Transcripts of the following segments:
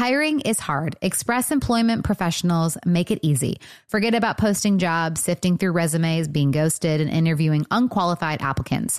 Hiring is hard. Express Employment professionals make it easy. Forget about posting jobs, sifting through resumes, being ghosted, and interviewing unqualified applicants.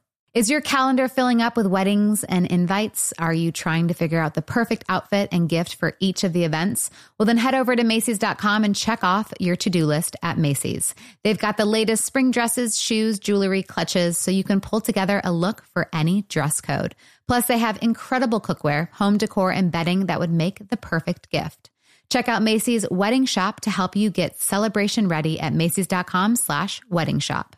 Is your calendar filling up with weddings and invites? Are you trying to figure out the perfect outfit and gift for each of the events? Well, then head over to Macy's.com and check off your to do list at Macy's. They've got the latest spring dresses, shoes, jewelry, clutches, so you can pull together a look for any dress code. Plus, they have incredible cookware, home decor, and bedding that would make the perfect gift. Check out Macy's Wedding Shop to help you get celebration ready at Macy's.com slash wedding shop.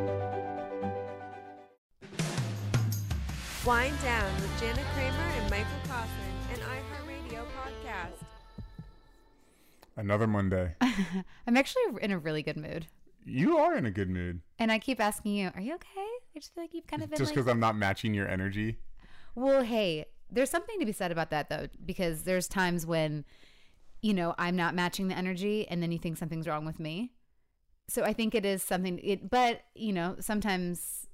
Whine Down with Jana Kramer and Michael Caussin, an iHeartRadio podcast. Another Monday. I'm actually in a really good mood. You are in a good mood. And I keep asking you, are you okay? I just feel like you've kind of been Just like- because I'm not matching your energy. Well, hey, there's something to be said about that though, because there's times when, you know, I'm not matching the energy and then you think something's wrong with me. So I think it is something it but, you know, sometimes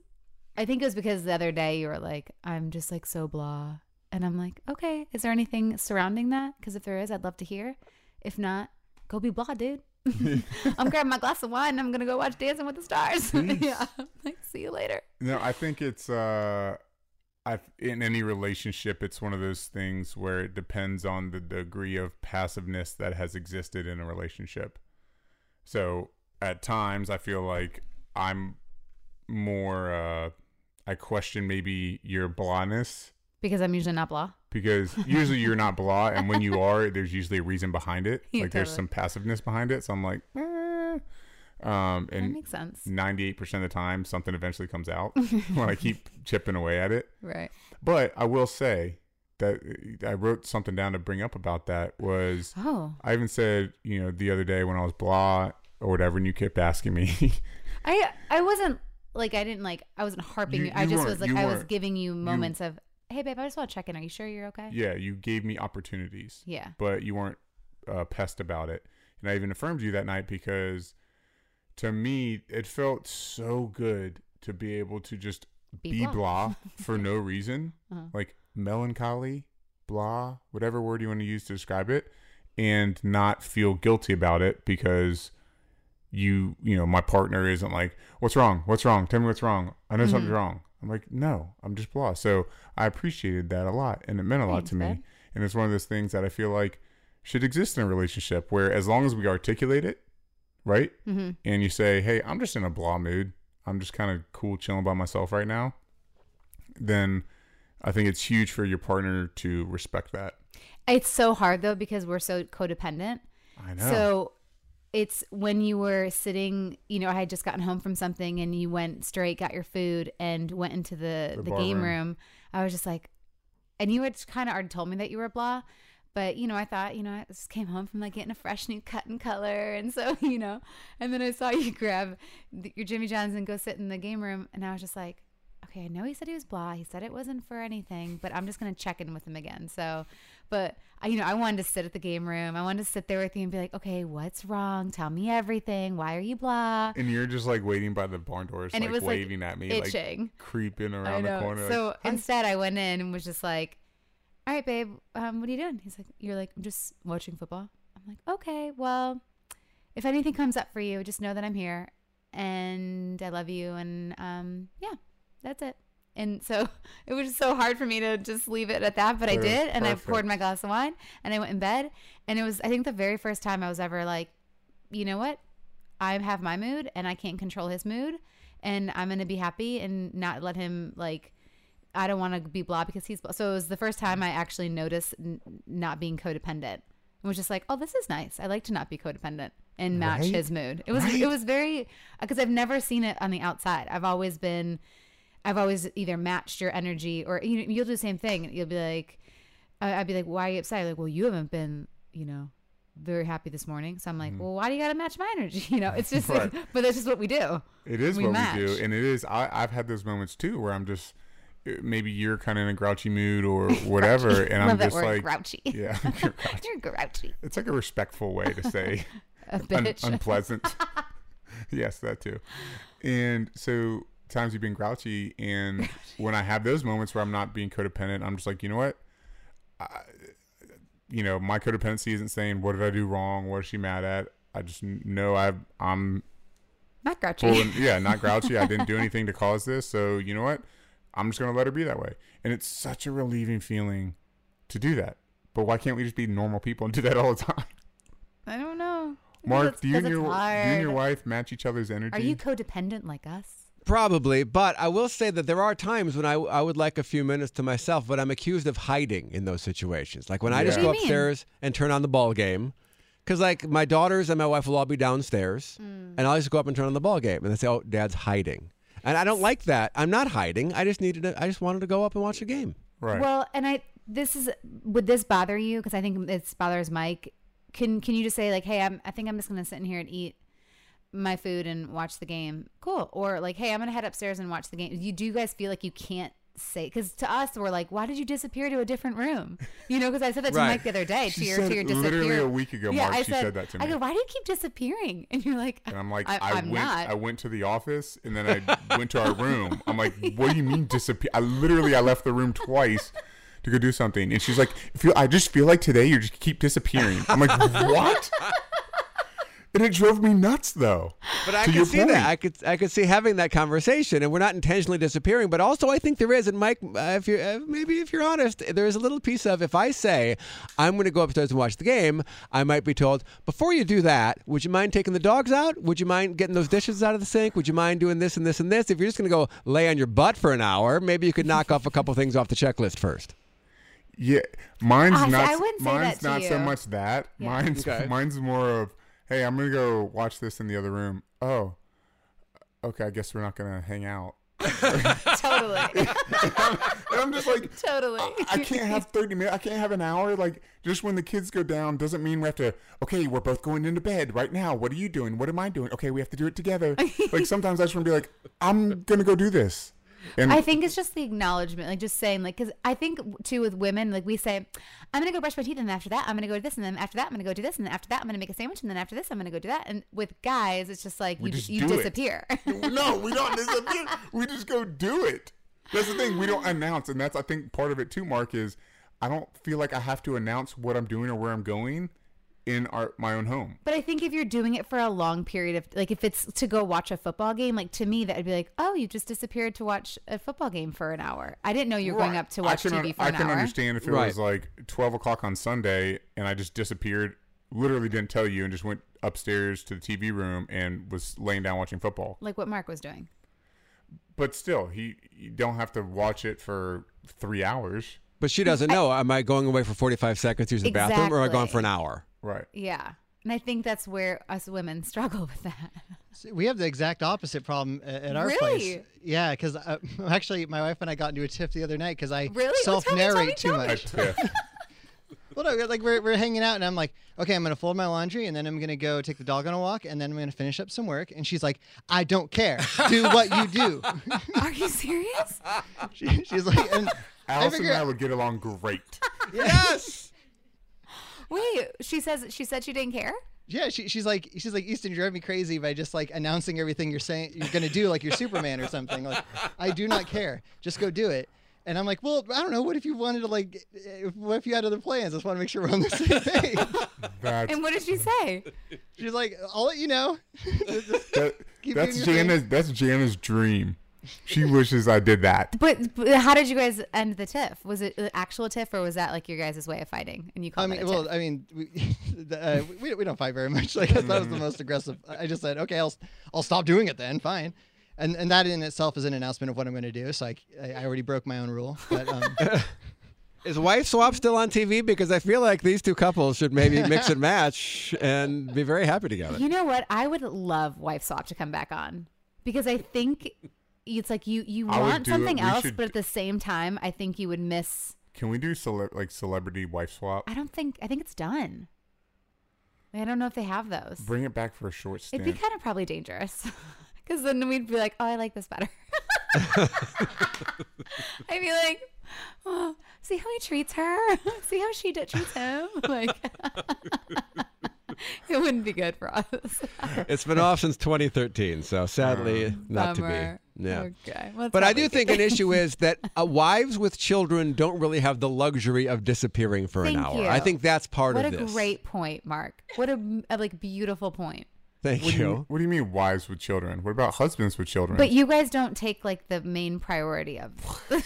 I think it was because the other day you were like, I'm just like so blah. And I'm like, okay, is there anything surrounding that? Because if there is, I'd love to hear. If not, go be blah, dude. I'm grabbing my glass of wine and I'm gonna go watch Dancing with the Stars. yeah. Like, see you later. No, I think it's uh I in any relationship it's one of those things where it depends on the degree of passiveness that has existed in a relationship. So at times I feel like I'm more uh I question maybe your blahness Because I'm usually not blah. because usually you're not blah and when you are there's usually a reason behind it. Yeah, like there's some passiveness behind it. So I'm like eh. um That and makes sense. 98% of the time something eventually comes out when I keep chipping away at it. Right. But I will say that I wrote something down to bring up about that was Oh. I even said, you know, the other day when I was blah or whatever and you kept asking me. I I wasn't like I didn't like I wasn't harping You- you. I just was like I was giving you moments of hey babe, I just want to check in. Are you sure you're okay? yeah, you gave me opportunities. Yeah. But you weren't uh, pest about it. And I even affirmed you that night because to me it felt so good to be able to just Be be, blah. blah. for no reason. Uh-huh. Like melancholy, blah, whatever word you want to use to describe it, and not feel guilty about it because you, you know, my partner isn't like, what's wrong? What's wrong? Tell me what's wrong. I know something's wrong. I'm like, no, I'm just blah. So I appreciated that a lot and it meant a lot Thanks, to me. bud. And it's one of those things that I feel like should exist in a relationship where as long as we articulate it, right? Mm-hmm. And you say, hey, I'm just in a blah mood. I'm just kind of cool chilling by myself right now. Then I think it's huge for your partner to respect that. It's so hard though because we're so codependent. I know. So it's when you were sitting, you know, I had just gotten home from something and you went straight, got your food, and went into the, The the, game room. room. I was just like, and you had kind of already told me that you were blah. But, you know, I thought, you know, I just came home from like getting a fresh new cut and color. And so, you know, and then I saw you grab your Jimmy John's and go sit in the game room. And I was just like, okay, I know he said he was blah. He said it wasn't for anything, but I'm just gonna check in with him again. So, but I, you know, I wanted to sit at the game room. I wanted to sit there with you and be like, okay, what's wrong? Tell me everything. Why are you blah? And you're just like waiting by the barn doors, And it like was, like, waving at me, itching. like creeping around the corner. So like, instead, I went in and was just like, "All right, babe, um, what are you doing?" He's like, "You're like, I'm just watching football." I'm like, "Okay, well, if anything comes up for you, just know that I'm here, and I love you, and um, yeah, that's it." And so it was just so hard for me to just leave it at that, but I did, and I poured my glass of wine, and I went in bed, and it was, I think, the very first time I was ever like, you know what, I have my mood, and I can't control his mood, and I'm gonna be happy and not let him like. I don't want to be blah because he's blah. So it was the first time I actually noticed n- not being codependent. And was just like, oh, this is nice. I like to not be codependent and match Right? his mood. It was Right? it was very because I've never seen it on the outside. I've always been, I've always either matched your energy or you know, you'll do the same thing. And you'll be like, I'd be like, why are you upset? Like, well, you haven't been, you know, very happy this morning. So I'm like, well, why do you got to match my energy? You know, it's just. Right. but that's just what we do. It is We what match. we do, and it is. I, I've had those moments too, where I'm just uh, maybe you're kind of in a grouchy mood or whatever, and I'm just like grouchy. Yeah, you're grouchy. You're grouchy. It's like a respectful way to say A un- unpleasant. yes, that too. And so times you've been grouchy, and when I have those moments where I'm not being codependent, I'm just like, you know what? I, you know, my codependency isn't saying what did I do wrong, what is she mad at. I just know I I'm Not grouchy. full and, yeah, not grouchy. I didn't do anything to cause this, so you know what? I'm just gonna let her be that way. And it's such a relieving feeling to do that. But why can't we just be normal people and do that all the time? I don't know. Mark, do you and your do you and your wife match each other's energy? Are you codependent like us? Probably, but I will say that there are times when I, I would like a few minutes to myself, but I'm accused of hiding in those situations. Like when I just go What do you mean? upstairs and turn on the ball game, because like my daughters and my wife will all be downstairs, Hmm. and I'll just go up and turn on the ball game, and they say, "Oh, Dad's hiding," and I don't like that. I'm not hiding. I just needed to. I just wanted to go up and watch the game. right? Well, and I this is would this bother you? Because I think this bothers Mike. Can can you just say like, hey, I'm I think I'm just gonna sit in here and eat my food and watch the game. Cool. Or like, hey, I'm gonna head upstairs and watch the game. You do you guys feel like you can't say because to us we're like, why did you disappear to a different room? You know, because I said that to Right. Mike the other day. She to your said to your literally a week ago, Mark, I she said that to me. I go, why do you keep disappearing? And you're like, and I'm like, I, I, went, not. I went to the office, and then I went to our room. I'm like, what do you mean disappear? I literally, I left the room twice to go do something, and she's like, feel, I just feel like today you just keep disappearing. I'm like, what? And it drove me nuts, though. But I To could see point. that. I could I could see having that conversation, and we're not intentionally disappearing. But also, I think there is. And Mike, uh, if you uh, maybe if you're honest, there is a little piece of if I say I'm going to go upstairs and watch the game, I might be told before you do that, would you mind taking the dogs out? Would you mind getting those dishes out of the sink? Would you mind doing this and this and this? If you're just going to go lay on your butt for an hour, maybe you could knock off a couple things off the checklist first. Yeah, mine's see, not. I wouldn't say mine's that to not so much that. Yeah. Mine's Okay. mine's more of, hey, I'm gonna go watch this in the other room. Oh, okay. I guess we're not gonna hang out. totally, and I'm just like, totally. I, I can't have 30 minutes. I can't have an hour. Like, just when the kids go down doesn't mean we have to, okay, we're both going into bed right now. What are you doing? What am I doing? Okay, we have to do it together. like, sometimes I just want to be like, I'm going to go do this. And I think it's just the acknowledgement, like just saying, like, because I think too with women, like we say, I'm gonna go brush my teeth, and then after that, I'm gonna go do this, and then after that, I'm gonna go do this, and after that, I'm gonna make a sandwich, and then after this, I'm gonna go do that. And with guys, it's just like We you just you disappear. no, we don't disappear. We just go do it. That's the thing. We don't announce. And that's, I think, part of it too, Mark, is I don't feel like I have to announce what I'm doing or where I'm going in our my own home. but I think if you're doing it for a long period of, like, if it's to go watch a football game, like to me, that would be like, oh, you just disappeared to watch a football game for an hour. I didn't know you were going up to watch I can, TV for I an hour." I can understand if it Right. was like 12 o'clock on Sunday and I just disappeared, literally didn't tell you, and just went upstairs to the TV room and was laying down watching football. Like what Mark was doing. But still, he you don't have to watch it for three hours. But she doesn't know. Am I going away for 45 seconds to use the bathroom, or am I going Exactly. for an hour? Right. Yeah. And I think that's where us women struggle with that. See, We have the exact opposite problem a- at our Really? place. Yeah, because uh, actually, my wife and I got into a tiff the other night because I Really? Oh, tell me, tell me, self-narrate too tell much. tiff. Well, no, like we're, we're hanging out, and I'm like, okay, I'm gonna fold my laundry, and then I'm gonna go take the dog on a walk, and then I'm gonna finish up some work. And she's like, I don't care. Do what you do. Are you serious? she, she's like, and I Allison figure, and I would get along great. yes. Wait, she says she said she didn't care. yeah, she, she's like, she's like, Easton, you drive me crazy by just like announcing everything you're saying you're gonna do, like you're Superman or something. Like, I do not care. Just go do it. And I'm like, well, I don't know. What if you wanted to like? eh, What if you had other plans? I just want to make sure we're on the same page. That's And what did she say? She's like, I'll let you know. that, Keep that's doing your thing. Jana's that's Jana's dream. She wishes I did that. But, but how did you guys end the tiff? Was it an actual tiff or was that like your guys' way of fighting? And you I called mean, it a well, tiff? I mean, we, uh, we, we don't fight very much. Like that was the most aggressive. I just said, okay, I'll I'll stop doing it then. Fine. And and that in itself is an announcement of what I'm going to do. So I, I already broke my own rule. But um, Is Wife Swap still on TV? Because I feel like these two couples should maybe mix and match and be very happy together. You know what? I would love Wife Swap to come back on because I think it's like you you I would want it. something We else, should but at the same time, I think you would miss. Can we do cele- like celebrity wife swap? I don't think I think it's done. I don't know if they have those. Bring it back for a short stint. It'd be kind of probably dangerous because then we'd be like, oh, I like this better. I'd be like, oh, see how he treats her? see how she d- treats him? Like, it wouldn't be good for us. It's been off since 2013, so sadly not to be. Yeah. Okay. Well, But I do think an issue is that uh, wives with children don't really have the luxury of disappearing for Thank an hour. you. I think that's part What of this. What a great point, Mark. What a, a like beautiful point. Thank what, do you, you. what do you mean wives with children? What about husbands with children? But you guys don't take like the main priority of.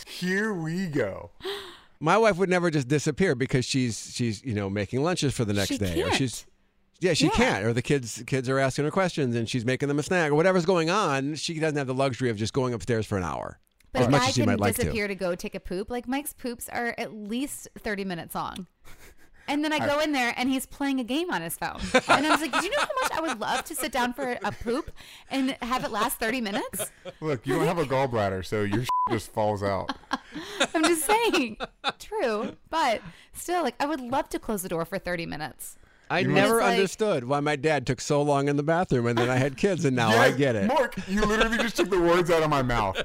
Here we go. My wife would never just disappear because she's she's you know making lunches for the next She day, or can't. she's yeah she Yeah. can't, or the kids kids are asking her questions and she's making them a snack or whatever's going on. She doesn't have the luxury of just going upstairs for an hour. But as a much guy as she might like to. disappear to. go take a poop. Like Mike's poops are at least thirty minutes long. And then I go in there and he's playing a game on his phone. And I was like, Do you know how much I would love to sit down for a poop and have it last 30 minutes? Look, you don't have a gallbladder, so your just falls out. I'm just saying. True. But still, like, I would love to close the door for 30 minutes. I never like- understood why my dad took so long in the bathroom, and then I had kids, and now I get it. Mark, you literally just took the words out of my mouth.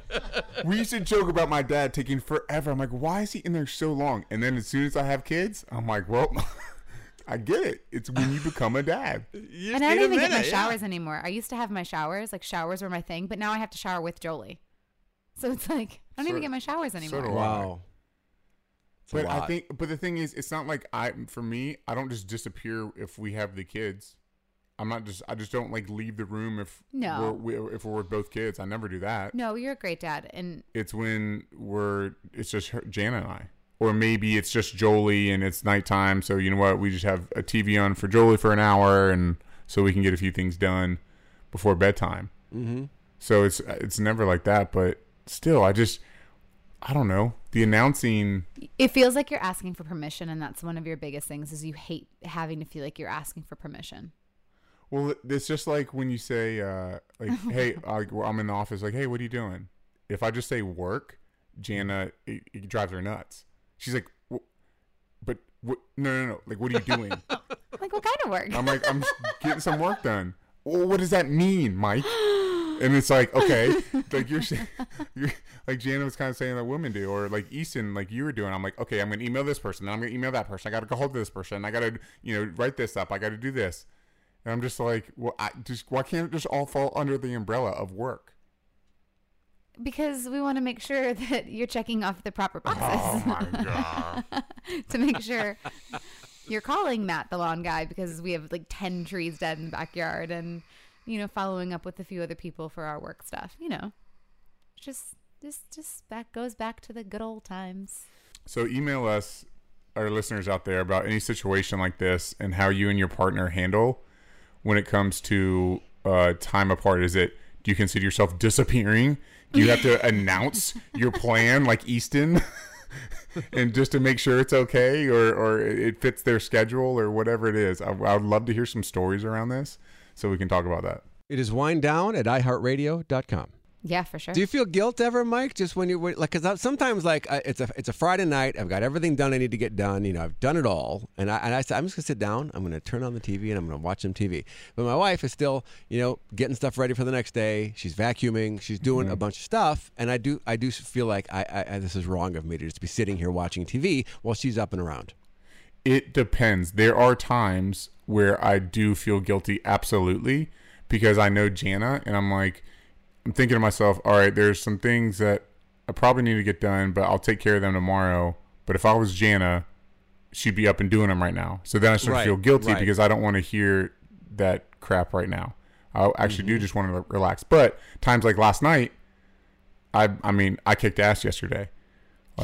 We used to joke about my dad taking forever. I'm like, why is he in there so long? And then as soon as I have kids, I'm like, well, I get it. It's when you become a dad. You And I don't a even get my minute, yeah. showers anymore. I used to have my showers, like showers were my thing, but now I have to shower with Jolie. So it's like I don't So- even get my showers so anymore. do I. Wow. It's a But I think, but the thing is, it's not like I, for me, I don't just disappear if we have the kids. I'm not just, I just don't like leave the room if No. we're, we, if we're with both kids. I never do that. No, you're a great dad, and It's when we're, it's just her, Jana and I, or maybe it's just Jolie and it's nighttime. So you know what? We just have a TV on for Jolie for an hour, and so we can get a few things done before bedtime. Mm-hmm. So it's it's never like that, but still, I just, I don't know. The announcing it feels like you're asking for permission, and that's one of your biggest things is you hate having to feel like you're asking for permission. Well, it's just like when you say, uh, like, "Hey, I, I'm in the office." Like, "Hey, what are you doing?" If I just say work, Jana, it, it drives her nuts. She's like, "Wh- "But what? No, no, no! Like, what are you doing?" Like what kind of work? I'm like, "I'm getting some work done." Well, what does that mean, Mike? And it's like, okay, like you're, you're like Jana was kind of saying that women do, or like Easton, like you were doing. I'm like, okay, I'm gonna email this person, then I'm gonna email that person. I gotta go hold this person. I gotta, you know, write this up. I gotta do this. And I'm just like, well, I just why can't it just all fall under the umbrella of work? because we want to make sure that you're checking off the proper oh boxes Oh my god! to make sure you're calling Matt the lawn guy because we have like 10 trees dead in the backyard and you know following up with a few other people for our work stuff you know just just just back goes back to the good old times So email us, our listeners out there, about any situation like this and how you and your partner handle when it comes to uh, time apart. Is it do you consider yourself disappearing? Do you have to announce your plan like Easton? and just to make sure it's okay or, or it fits their schedule or whatever it is. I, I would love to hear some stories around this so we can talk about that. It is whine down at iHeartRadio.com. Yeah, for sure. Do you feel guilt ever, Mike? Just when you like, because sometimes like uh, it's a it's a Friday night. I've got everything done I need to get done. You know, I've done it all, and I and I said I'm just gonna sit down. I'm gonna turn on the TV and I'm gonna watch some TV. But my wife is still, you know, getting stuff ready for the next day. She's vacuuming. She's doing a bunch of stuff, and I do I do feel like I, I, I this is wrong of me to just be sitting here watching TV while she's up and around. It depends. There are times where I do feel guilty, absolutely, because I know Jana, and I'm like, I'm thinking to myself, all right, there's some things that I probably need to get done, but I'll take care of them tomorrow. But if I was Jana, she'd be up and doing them right now. So then I start Right, to feel guilty right. because I don't want to hear that crap right now. I actually Mm-hmm. do just want to relax. But times like last night, I I mean, I kicked ass yesterday.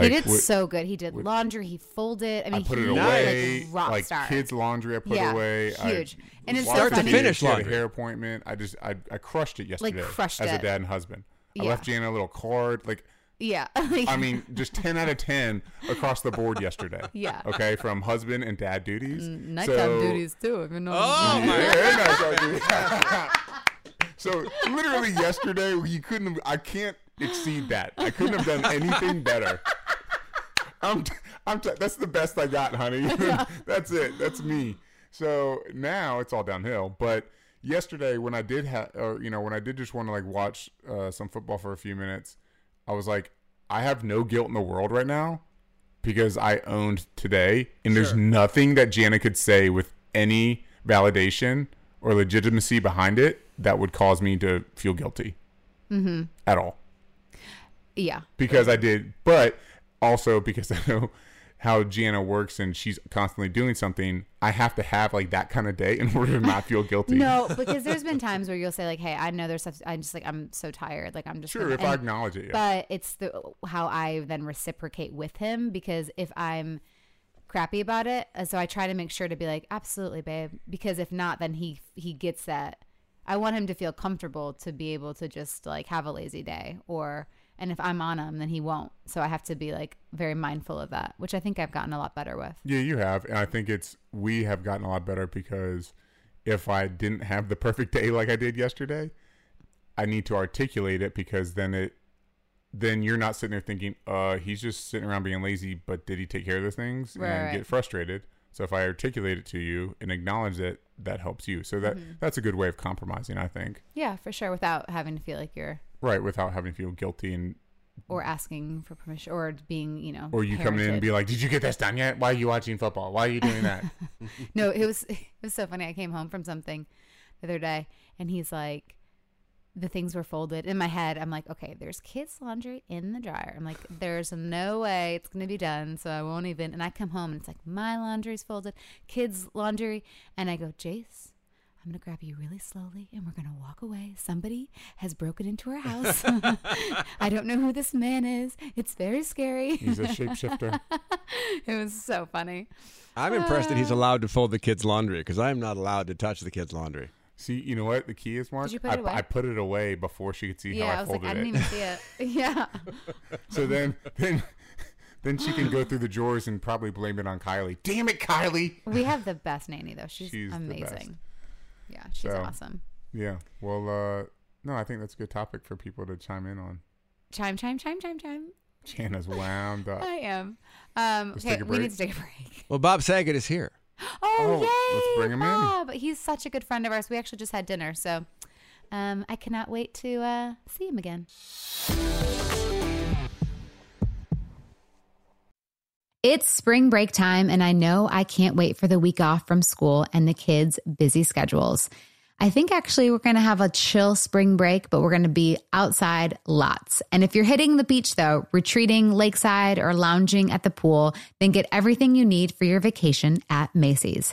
He did wi- so good. He did laundry. He folded. I mean, I put he it away. like a rock like star. kids' laundry, I put Yeah, away. I huge. And it's so washed to funny. the finish She had a laundry. hair appointment. I just I, I crushed it yesterday. crushed as a dad and husband. I Yeah. left Jana a little card. Like Yeah. I mean, just ten out of ten across the board yesterday. Yeah. Okay, from husband and dad duties. Mm, nighttime So- duties too. If you know. Oh my! Yeah, nighttime duties. so literally yesterday, you couldn't. I can't exceed that. I couldn't have done anything better. I'm, t- I'm. T- that's the best I got, honey. that's it. That's me. So now it's all downhill. But yesterday, when I did have, or you know, when I did just want to like watch uh, some football for a few minutes, I was like, I have no guilt in the world right now because I owned today, and there's nothing that Jana could say with any validation or legitimacy behind it that would cause me to feel guilty Mm-hmm. at all Yeah. because I did, but also because I know how Jana works and she's constantly doing something. I have to have like that kind of day in order to not feel guilty. No, because there's been times where you'll say like, "Hey, I know there's stuff. I'm just like I'm so tired. Like I'm just sure, gonna-" if I acknowledge it, yeah. But it's the how I then reciprocate with him because if I'm crappy about it, uh, so I try to make sure to be like, absolutely, babe. Because if not, then he he gets that. I want him to feel comfortable to be able to just like have a lazy day, or and if I'm on him, then he won't. So I have to be like very mindful of that, which I think I've gotten a lot better with. Yeah, you have, and I think it's we have gotten a lot better because if I didn't have the perfect day like I did yesterday, I need to articulate it because then it then you're not sitting there thinking, uh, he's just sitting around being lazy, but did he take care of the things Right, and right. get frustrated? So if I articulate it to you and acknowledge it, that helps you. So that Mm-hmm. that's a good way of compromising, I think. Yeah, for sure, without having to feel like you're Right, without having to feel guilty and or asking for permission or being, you know, or you coming in and be like, "Did you get this done yet? Why are you watching football? Why are you doing that?" No, it was it was so funny. I came home from something the other day, and he's like, the things were folded. In my head, I'm like, okay, there's kids' laundry in the dryer. I'm like, there's no way it's gonna be done, so I won't even. And I come home and it's like my laundry's folded, kids' laundry, and I go, Jace. I'm gonna grab you really slowly and we're gonna walk away. Somebody has broken into our house. I don't know who this man is. It's very scary. He's a shapeshifter. it was so funny. I'm impressed that he's uh, allowed to fold the kids' laundry because I'm not allowed to touch the kids' laundry. See, you know what the key is, Mark? you put I, it away? I put it away before she could see Yeah, how I, I was like, folded I didn't it. even see it. Yeah. So then, then, then she can go through the drawers and probably blame it on Kylie. Damn it, Kylie! We have the best nanny though. She's, She's the best. amazing. Yeah, she's So- awesome. Yeah. Well, uh, no, I think that's a good topic for people to chime in on. Chime, chime, chime, chime, chime. Jana's wound up. I am. Um, Let's okay, take a we need to take a break. Well, Bob Saget is here. Oh, Oh, yay! let's bring him in. He's such a good friend of ours. We actually just had dinner, so um, I cannot wait to uh, see him again. It's spring break time, and I know I can't wait for the week off from school and the kids' busy schedules. I think actually we're going to have a chill spring break, but we're going to be outside lots. And if you're hitting the beach though, retreating lakeside or lounging at the pool, then get everything you need for your vacation at Macy's.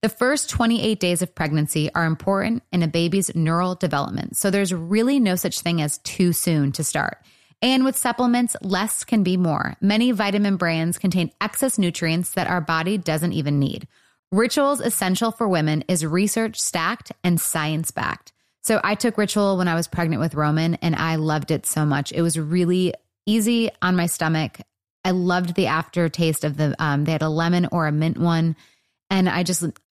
The first 28 days of pregnancy are important in a baby's neural development, so there's really no such thing as too soon to start. And with supplements, less can be more. Many vitamin brands contain excess nutrients that our body doesn't even need. Ritual's Essential for Women is research stacked and science backed. So I took Ritual when I was pregnant with Roman and I loved it so much. It was really easy on my stomach. I loved the aftertaste of the, um, they had a lemon or a mint one. And I just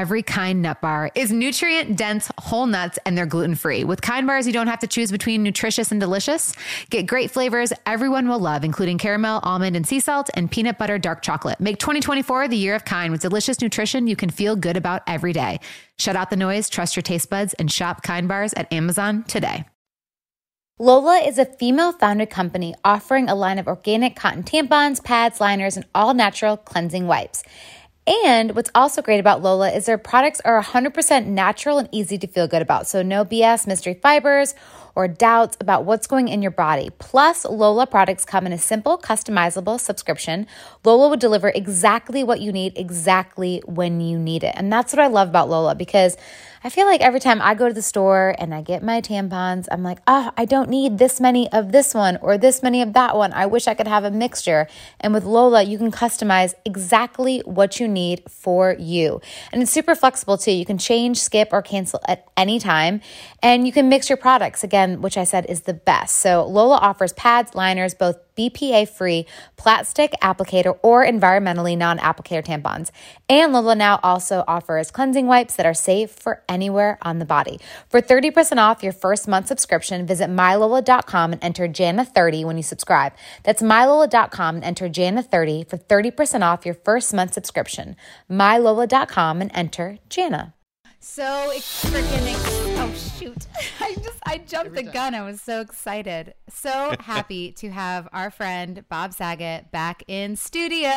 every kind nut bar is nutrient dense whole nuts and they're gluten free. With kind bars, you don't have to choose between nutritious and delicious. Get great flavors everyone will love, including caramel, almond, and sea salt, and peanut butter dark chocolate. Make 2024 the year of kind with delicious nutrition you can feel good about every day. Shut out the noise, trust your taste buds, and shop kind bars at Amazon today. Lola is a female founded company offering a line of organic cotton tampons, pads, liners, and all natural cleansing wipes. And what's also great about Lola is their products are 100% natural and easy to feel good about. So, no BS, mystery fibers, or doubts about what's going in your body. Plus, Lola products come in a simple, customizable subscription. Lola would deliver exactly what you need, exactly when you need it. And that's what I love about Lola because I feel like every time I go to the store and I get my tampons, I'm like, oh, I don't need this many of this one or this many of that one. I wish I could have a mixture. And with Lola, you can customize exactly what you need for you. And it's super flexible too. You can change, skip, or cancel at any time. And you can mix your products again, which I said is the best. So Lola offers pads, liners, both BPA free plastic applicator or environmentally non applicator tampons. And Lola now also offers cleansing wipes that are safe for anywhere on the body. For 30% off your first month subscription, visit mylola.com and enter Jana30 when you subscribe. That's mylola.com and enter Jana30 for 30% off your first month subscription. mylola.com and enter Jana. So it's freaking ex- oh shoot! I just I jumped the gun. I was so excited, so happy to have our friend Bob Saget back in studio.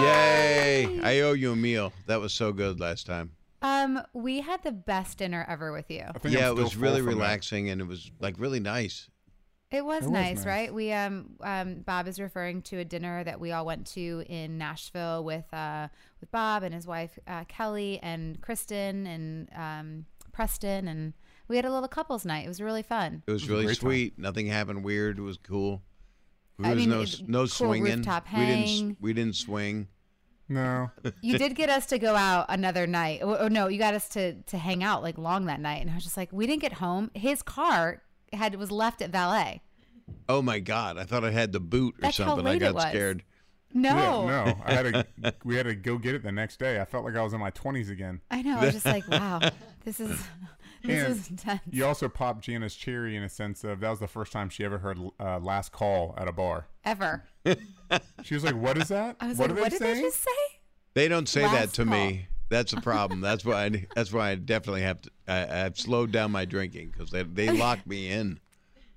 Yay! I owe you a meal. That was so good last time. Um, we had the best dinner ever with you. Yeah, it was really full from that. relaxing and it was like really nice. It was, It was nice, nice. right? We um um Bob is referring to a dinner that we all went to in Nashville with uh with Bob and his wife uh, Kelly and Kristen and um Preston and we had a little couples night. It was really fun. It was was really great time. sweet. Nothing happened weird. It was cool. There I was mean, no it- no cool swinging. rooftop We didn't we didn't swing. No. You did get us to go out another night. Or, or no, you got us to to hang out like long that night. And I was just like, we didn't get home. His car had was left at valet. Oh my God! I thought I had the boot or That's how something. I late it got was. scared. No. Yeah, no. I had to. We had to go get it the next day. I felt like I was in my twenties again. I know. I was just like, wow, this is this And is intense. You also popped Jana's cherry in a sense of that was the first time she ever heard uh, "Last Call" at a bar. Ever. She was like, "What is that? I was what like, are what they did saying?" they just say? They don't say that to call. me. That's a problem. That's why. I, that's why I definitely have to. I, I've slowed down my drinking because they they lock me in.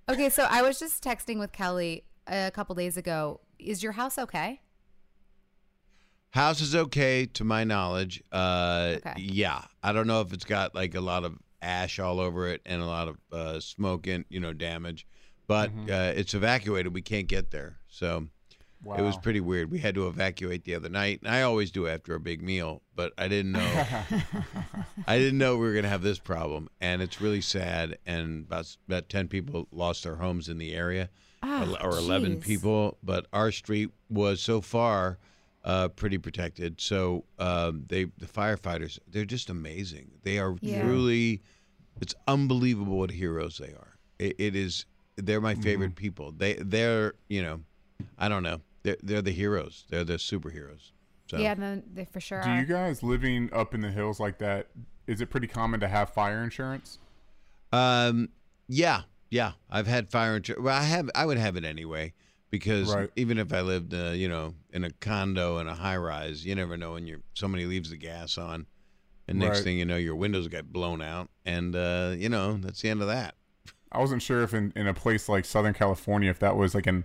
Okay, so I was just texting with Kelly a couple days ago. Is your house okay? House is okay to my knowledge. Uh, Okay. Yeah, I don't know if it's got like a lot of ash all over it and a lot of uh, smoke and you know damage, but Mm-hmm. uh, it's evacuated. We can't get there, so it was pretty weird. We had to evacuate the other night, and I always do after a big meal, but I didn't know. I didn't know we were gonna have this problem, and it's really sad. And about about ten people lost their homes in the area, Ah, or eleven jeez. people. But our street was so far uh, pretty protected. So um, they the firefighters they're just amazing. They are Yeah. truly, it's unbelievable what heroes they are. It, it is. They're my favorite people. They they're you know, I don't know. They're they're the heroes. They're the superheroes. So Yeah, no, they for sure Do are. you guys living up in the hills like that? Is it pretty common to have fire insurance? Um, yeah, yeah. I've had fire insurance. Well, I have. I would have it anyway because Right. even if I lived, uh, you know, in a condo in a high rise, you never know when you're somebody leaves the gas on, and next Right. thing you know, your windows get blown out, and uh, you know that's the end of that. I wasn't sure if in, in a place like Southern California, if that was like an,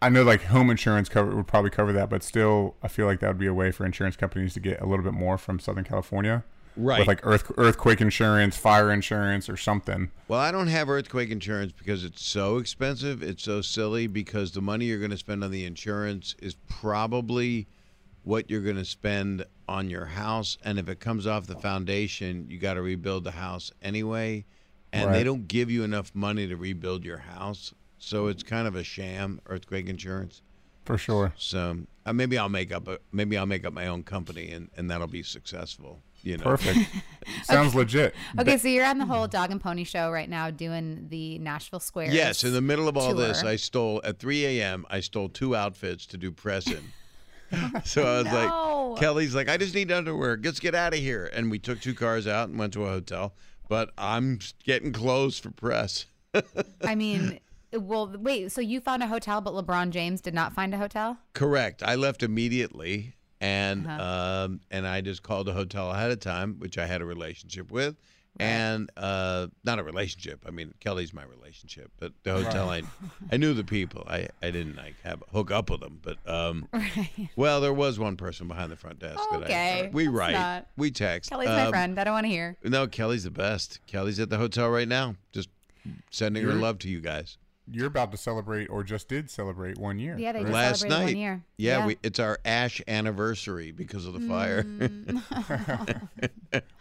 I know like home insurance cover would probably cover that, but still, I feel like that would be a way for insurance companies to get a little bit more from Southern California, Right. With like earth earthquake insurance, fire insurance, or something. Well, I don't have earthquake insurance because it's so expensive. It's so silly because the money you're going to spend on the insurance is probably what you're going to spend on your house. And if it comes off the foundation, you got to rebuild the house anyway. And they don't give you enough money to rebuild your house. So it's kind of a sham earthquake insurance. For sure. So uh, maybe I'll make up a maybe I'll make up my own company and, and that'll be successful. You know, Perfect. Sounds legit. Okay, so you're on the whole dog and pony show right now doing the Nashville Square. Yes, in the middle of all this. I stole at 3 a.m. I stole two outfits to do press in. so I was No. like, Kelly's like, I just need underwear. Let's get out of here. And we took two cars out and went to a hotel. But I'm getting clothes for press. I mean, well, wait. So you found a hotel, but LeBron James did not find a hotel. Correct. I left immediately, and Uh-huh. um, and I just called a hotel ahead of time, which I had a relationship with, and uh, not a relationship. I mean, Kelly's my relationship, but the hotel I I knew the people. I, I didn't like have hook up with them, but um, Right. well, there was one person behind the front desk that I Okay, we that's write, not- we text. Kelly's my Um, friend. I don't want to hear. No, Kelly's the best. Kelly's at the hotel right now, just sending her You're- love to you guys. You're about to celebrate, or just did celebrate one year. Yeah, they just Last celebrated night, one year. Yeah, We, it's our ash anniversary because of the fire.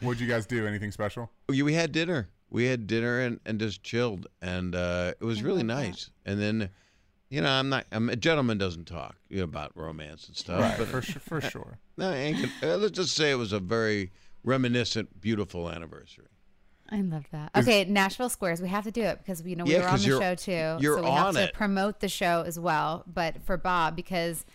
What'd you guys do? Anything special? We we had dinner. We had dinner and, and just chilled, and uh, it was really love that. nice. And then, you know, I'm not. I'm a gentleman doesn't talk you know, about romance and stuff. Right, But for sure. For sure. no, I ain't gonna- uh, let's just say it was a very reminiscent, beautiful anniversary. I love that. Okay, Nashville Squares. We have to do it because you know we Yeah, were on 'cause the you're- show too. you're so we have on to it. promote the show as well. But for Bob, because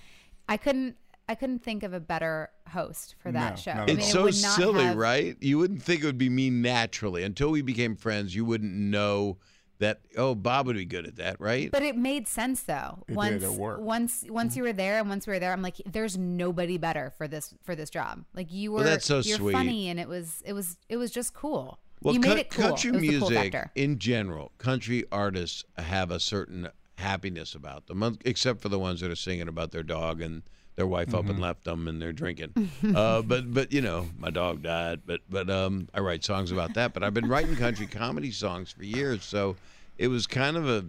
I couldn't, I couldn't think of a better host for that No, show. not I mean, It's it so silly, have- right? You wouldn't think it would be me naturally until we became friends. You wouldn't know that. Oh, Bob would be good at that, right? But it made sense though. It did, once, it worked. once, once you were there, and once we were there, I'm like, there's nobody better for this for this job. Like you were, Well, that's so you're sweet. funny, and it was, it was, it was just cool. Well, you made coun- it cool. country it was the cool music in general, country artists have a certain happiness about them, except for the ones that are singing about their dog and their wife up and left them and they're drinking. uh, but but you know, my dog died. But but um, I write songs about that. But I've been writing country comedy songs for years, so it was kind of a,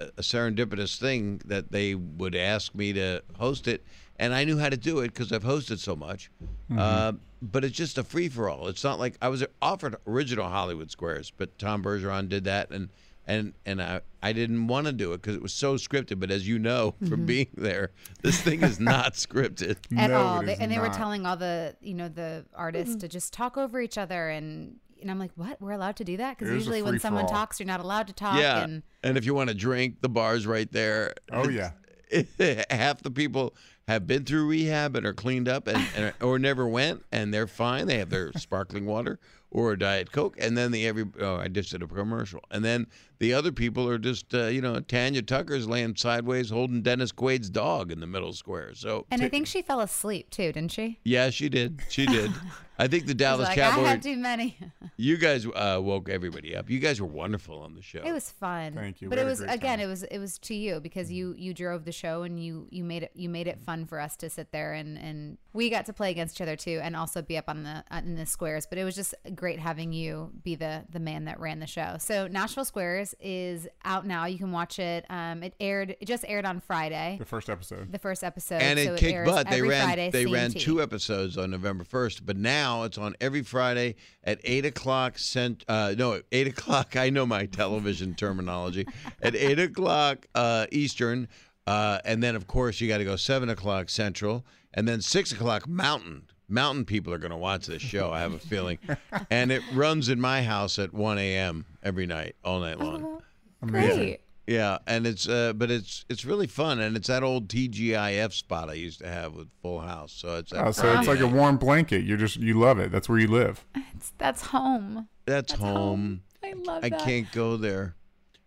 a serendipitous thing that they would ask me to host it, and I knew how to do it because I've hosted so much. Uh, but it's just a free for all. It's not like I was offered original Hollywood Squares, but Tom Bergeron did that, and and and I I didn't want to do it because it was so scripted. But as you know Mm-hmm. from being there, this thing is not scripted. at No, all. They, is and they were telling all the you know the artists to just talk over each other and. And I'm like, what? We're allowed to do that? Because It was a usually when someone free-for-all. talks, you're not allowed to talk. yeah, And and if you want to drink, the bar's right there. Oh yeah. half the people have been through rehab and are cleaned up and, and or never went and they're fine. They have their sparkling water or a diet coke and then the every oh i just did a commercial and then the other people are just uh, you know tanya tucker's laying sideways holding dennis quaid's dog in the middle square so and I think she fell asleep too, didn't she? yeah she did she did i think the dallas like, cowboy I had too many. you guys uh, woke everybody up you guys were wonderful on the show It was fun. Thank you. But We it was again, time. it was it was to you because you you drove the show and you you made it you made it fun for us to sit there and and we got to play against each other too and also be up on the uh, in the squares. But it was just great having you be the the man that ran the show. So Nashville Squares is out now. You can watch it. Um, it aired. It just aired on Friday. The first episode. The first episode. and so it kicked airs butt. They ran Friday, they ran two episodes on November first, but now it's on every Friday at eight o'clock. Cent uh, no eight o'clock. I know my television terminology. At eight o'clock uh, Eastern, uh, and then of course you got to go seven o'clock Central, and then six o'clock Mountain. Mountain people are going to watch this show. I have a feeling, and it runs in my house at one a.m. every night, all night long. Amazing. Great. Yeah, and it's uh, but it's it's really fun, and it's that old TGIF spot I used to have with Full House. So it's Oh, so it's like a warm blanket. You're just you love it. That's where you live. It's, that's home. that's, That's home. I love I that. can't go there,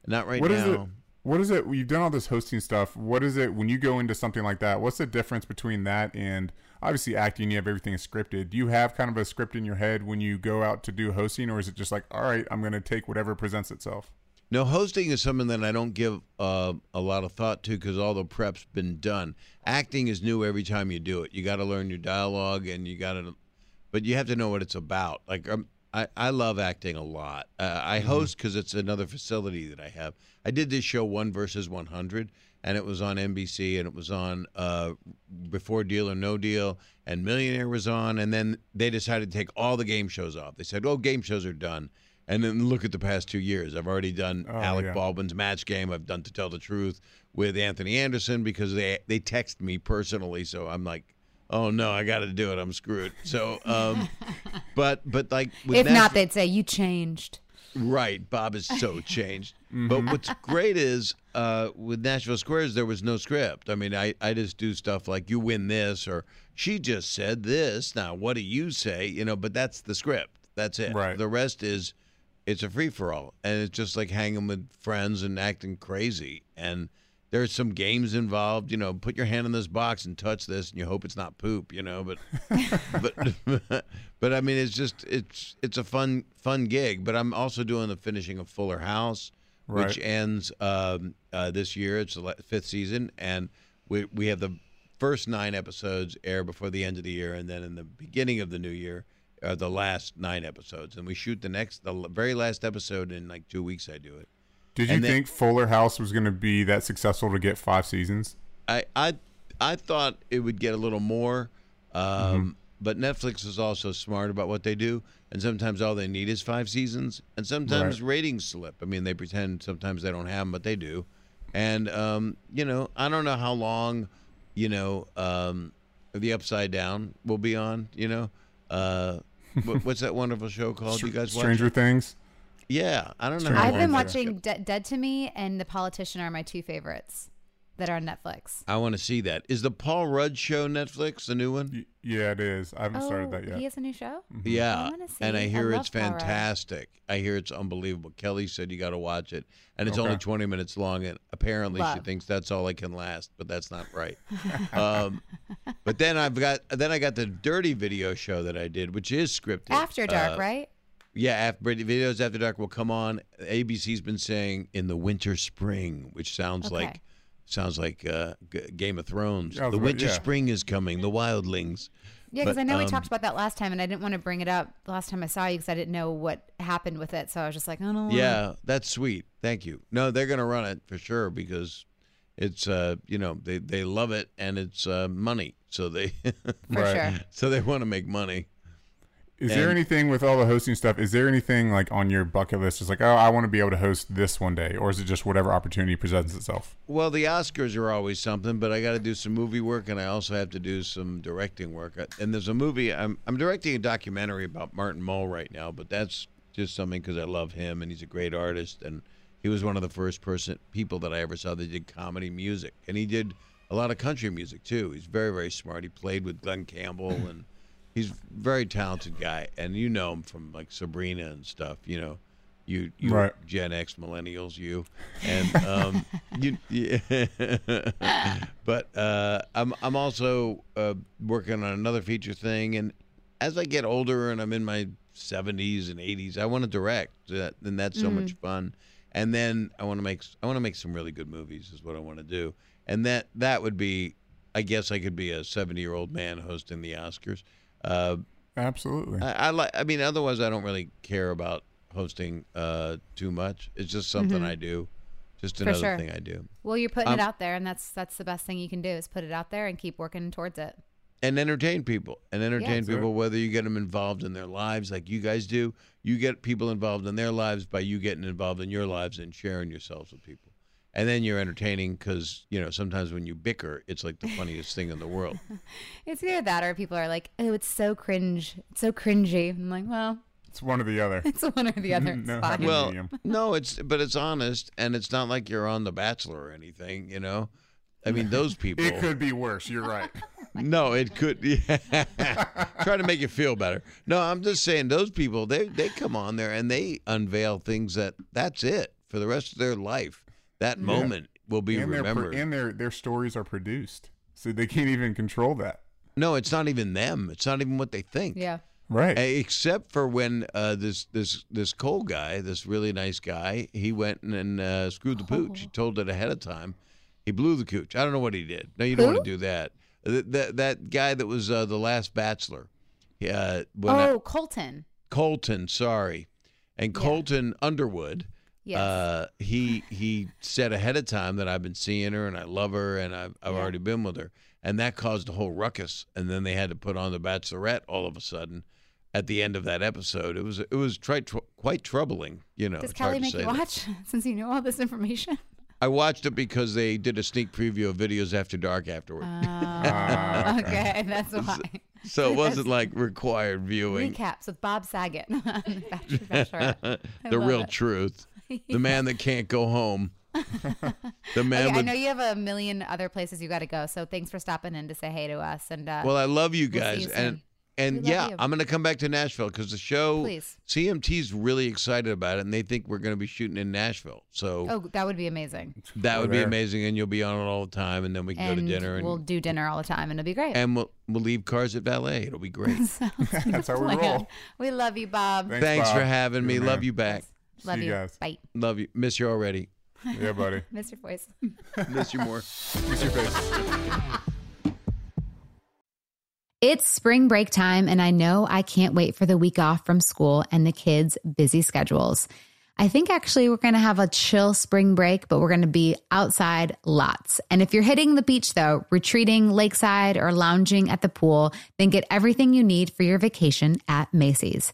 not right What is now. What is it? You've done all this hosting stuff. What is it when you go into something like that? What's the difference between that and obviously acting? You have everything scripted. Do you have kind of a script in your head when you go out to do hosting, or is it just like, all right, I'm going to take whatever presents itself? No, hosting is something that I don't give uh, a lot of thought to because all the prep's been done. Acting is new every time you do it. You got to learn your dialogue, and you got to, but you have to know what it's about. Like um, I, I love acting a lot. Uh, I host because it's another facility that I have. I did this show One versus One Hundred, and it was on NBC, and it was on uh, before Deal or No Deal, and Millionaire was on, and then they decided to take all the game shows off. They said, "Oh, game shows are done." And then look at the past two years. I've already done Oh, Alec yeah. Baldwin's Match Game. I've done To Tell the Truth with Anthony Anderson because they they text me personally. So I'm like, oh no, I got to do it. I'm screwed. So, um, but but like with If Nash- not, they'd say you changed. Right, Bob is so changed. But what's great is uh, with Nashville Squares, there was no script. I mean, I, I just do stuff like you win this or she just said this. Now, what do you say? You know, but that's the script. That's it. Right. The rest is it's a free for all, and it's just like hanging with friends and acting crazy. And there's some games involved. You know, put your hand in this box and touch this, and you hope it's not poop. You know, but but but I mean, it's just it's it's a fun fun gig. But I'm also doing the finishing of Fuller House, which ends um, uh, this year. It's the fifth season, and we we have the first nine episodes air before the end of the year, and then in the beginning of the new year, uh, the last nine episodes, and we shoot the next the very last episode in like two weeks. I do it. Did you then- think Fuller House was going to be that successful to get five seasons? I I I thought it would get a little more, um, Mm-hmm. but Netflix is also smart about what they do, and sometimes all they need is five seasons, and sometimes ratings slip. I mean, they pretend sometimes they don't have them, but they do, and um, you know, I don't know how long, you know, um, the Upside Down will be on. You know, uh, what, what's that wonderful show called? you guys watch? Stranger Things. Yeah, I don't know. I've been that- watching De- Dead to Me and The Politician are my two favorites that are on Netflix. I want to see that. Is the Paul Rudd show Netflix the new one? Y- yeah, it is. I haven't started that Oh, yet. he has a new show. Yeah, I see and I it. I hear it's fantastic. I hear it's unbelievable. Kelly said you got to watch it, and it's Okay. only twenty minutes long. And apparently, she thinks that's all it can last, but that's not right. um, but then I've got then I got the Dirty Video show that I did, which is scripted. After Dark, Uh, right? Yeah, after videos after dark will come on. ABC's been saying in the winter spring, which sounds Okay. like sounds like uh, G- Game of Thrones. Yeah, the winter yeah. spring is coming. The wildlings. Yeah, because I know we um, talked about that last time, and I didn't want to bring it up the last time I saw you because I didn't know what happened with it. So I was just like, I don't know. Yeah, that's sweet. Thank you. No, they're going to run it for sure because it's uh, you know, they they love it and it's uh, money. So they for Right. sure. so they want to make money. Is there anything with all the hosting stuff? Is there anything like on your bucket list? Just like, oh, I want to be able to host this one day, or is it just whatever opportunity presents itself? Well, the Oscars are always something, but I got to do some movie work, and I also have to do some directing work. Uh, And there's a movie I'm I'm directing a documentary about Martin Mull right now, but that's just something because I love him and he's a great artist, and he was one of the first person people that I ever saw that did comedy music, and he did a lot of country music too. He's very very smart. He played with Glen Campbell and. He's a very talented guy, and you know him from like Sabrina and stuff. You know, you you Right. Gen X millennials, you, and um, you. Yeah. but uh, I'm I'm also uh, working on another feature thing, and as I get older and I'm in my 70s and 80s, I want to direct, that, and that's so much fun. And then I want to make I want to make some really good movies is what I want to do, and that that would be, I guess I could be a 70 year old man hosting the Oscars. Uh, Absolutely. I, I like. I mean, otherwise, I don't really care about hosting uh, too much. It's just something I do. Just Mm-hmm. Another sure. thing I do. Well, you're putting Um, it out there, and that's that's the best thing you can do is put it out there and keep working towards it. and entertain people and entertain That's people whether you get them involved in their lives like you guys do you get people involved in their lives by you getting involved in your lives and sharing yourselves with people and then you're entertaining because you know sometimes when you bicker it's like the funniest thing in the world It's either that or people are like, "Oh, it's so cringe, it's so cringy." I'm like, "Well, it's one or the other. it's one or the other." No fine. well no it's but it's honest and it's not like you're on the bachelor or anything you know i mean those people It could be worse. You're right. No, it could. Yeah. Try to make you feel better. No, I'm just saying those people they they come on there and they unveil things that that's it for the rest of their life. That moment will be and their pro- remembered. and their their stories are produced, so they can't even control that. no, it's not even them. It's not even what they think. yeah. Right. Except for when uh, this this this Cole guy, this really nice guy, he went and, and uh, screwed the pooch. He told it ahead of time. He blew the cooch. I don't know what he did. No, you don't Who? want to do that. That that, that guy that was uh, the last bachelor. Uh, when I- Oh, Colton. Colton, sorry, and Yeah. Colton Underwood. Yes. Uh, he he said ahead of time that I've been seeing her and I love her and I've I've Yeah. already been with her, and that caused a whole ruckus. And then they had to put on the Bachelorette all of a sudden at the end of that episode. It was it was tri- tr- quite troubling. You know, Does Kelly make you that. watch since you know all this information? I watched it because they did a sneak preview of videos after dark afterward, Oh, okay, that's why. so it wasn't like required viewing. Recaps with Bob Saget on Bachelor, Bachelorette. I the real it. truth. The man that can't go home. the man Okay, I with know you have a million other places you got to go, so thanks for stopping in to say hey to us. And uh, Well, I love you We'll guys, you and and yeah, you. I'm gonna come back to Nashville because the show Please. CMT's really excited about it, and they think we're gonna be shooting in Nashville. So oh, that would be amazing. that would be amazing, and you'll be on it all the time, and then we can And go to dinner, and we'll do dinner all the time, and it'll be great. and we'll we'll leave cars at valet. It'll be great. That's how we roll. We love you, Bob. Thanks, Thanks for having You're me. the Love you back. Love you you. guys. Bye. Love you. Miss you already. Yeah, buddy. Miss your voice. Miss you more. Kiss your face. It's spring break time, and I know I can't wait for the week off from school and the kids' busy schedules. I think actually we're going to have a chill spring break, but we're going to be outside lots. And if you're hitting the beach, though, retreating lakeside or lounging at the pool, then get everything you need for your vacation at Macy's.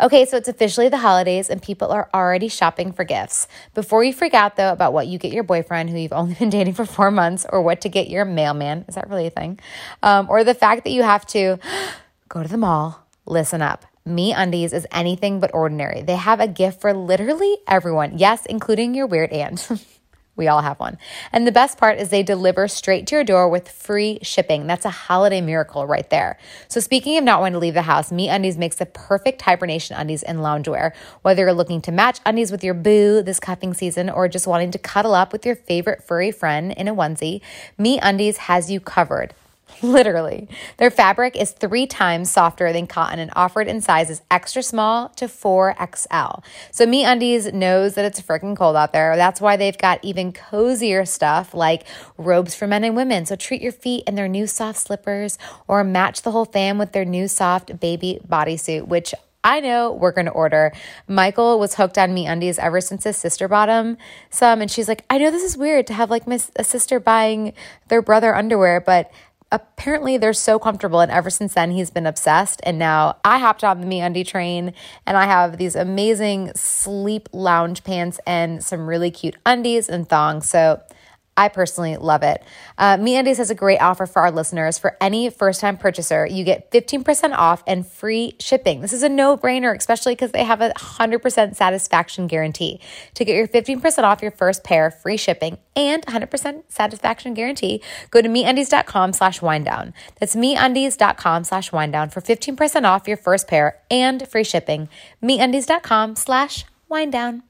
Okay, so it's officially the holidays and people are already shopping for gifts. Before you freak out though about what you get your boyfriend who you've only been dating for four months or what to get your mailman, is that really a thing? Um, or the fact that you have to go to the mall, listen up. Me Undies is anything but ordinary. They have a gift for literally everyone. Yes, including your weird aunt. We all have one. And the best part is they deliver straight to your door with free shipping. That's a holiday miracle right there. So speaking of not wanting to leave the house, Me Undies makes the perfect hibernation undies and loungewear. Whether you're looking to match undies with your boo this cuffing season or just wanting to cuddle up with your favorite furry friend in a onesie, Me Undies has you covered. Literally. Their fabric is three times softer than cotton and offered in sizes extra small to 4XL. So Me Undies knows that it's freaking cold out there. That's why they've got even cozier stuff like robes for men and women. So treat your feet in their new soft slippers or match the whole fam with their new soft baby bodysuit, which I know we're going to order. Michael was hooked on Me Undies ever since his sister bought him some. And she's like, I know this is weird to have like my a sister buying their brother underwear, but apparently they're so comfortable and ever since then he's been obsessed. And now i hopped on the me undie train and i have these amazing sleep lounge pants and some really cute undies and thongs. So I personally love it. Uh, MeUndies has a great offer for our listeners. For any first-time purchaser, you get 15% off and free shipping. This is a no-brainer, especially because they have a 100% satisfaction guarantee. To get your 15% off your first pair, free shipping, and 100% satisfaction guarantee, go to MeUndies.com slash whinedown. That's MeUndies.com slash whinedown for 15% off your first pair and free shipping. MeUndies.com slash whinedown.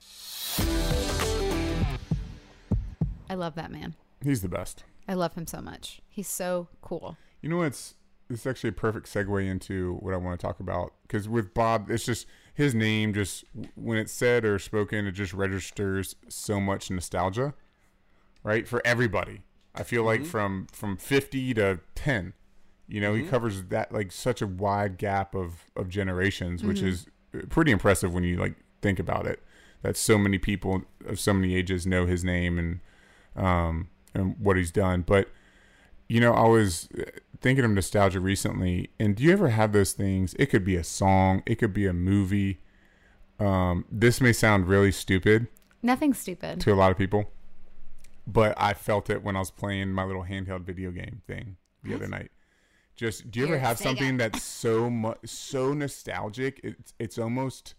I love that man. He's the best. I love him so much. He's so cool. You know what's it's actually a perfect segue into what I want to talk about because with Bob, it's just his name. Just when it's said or spoken, it just registers so much nostalgia, right? For everybody, I feel like mm-hmm. from from fifty to ten, you know, he mm-hmm. covers that like such a wide gap of of generations, which mm-hmm. is uh, pretty impressive when you like think about it. That so many people of so many ages know his name and um and what he's done, but you know, I was thinking of nostalgia recently, and do you ever have those things? It could be a song, it could be a movie. Um, this may sound really stupid Nothing stupid. to a lot of people, but I felt it when I was playing my little handheld video game thing the other night. Just, do you ever have Sega. something that's so much so nostalgic? It's it's almost,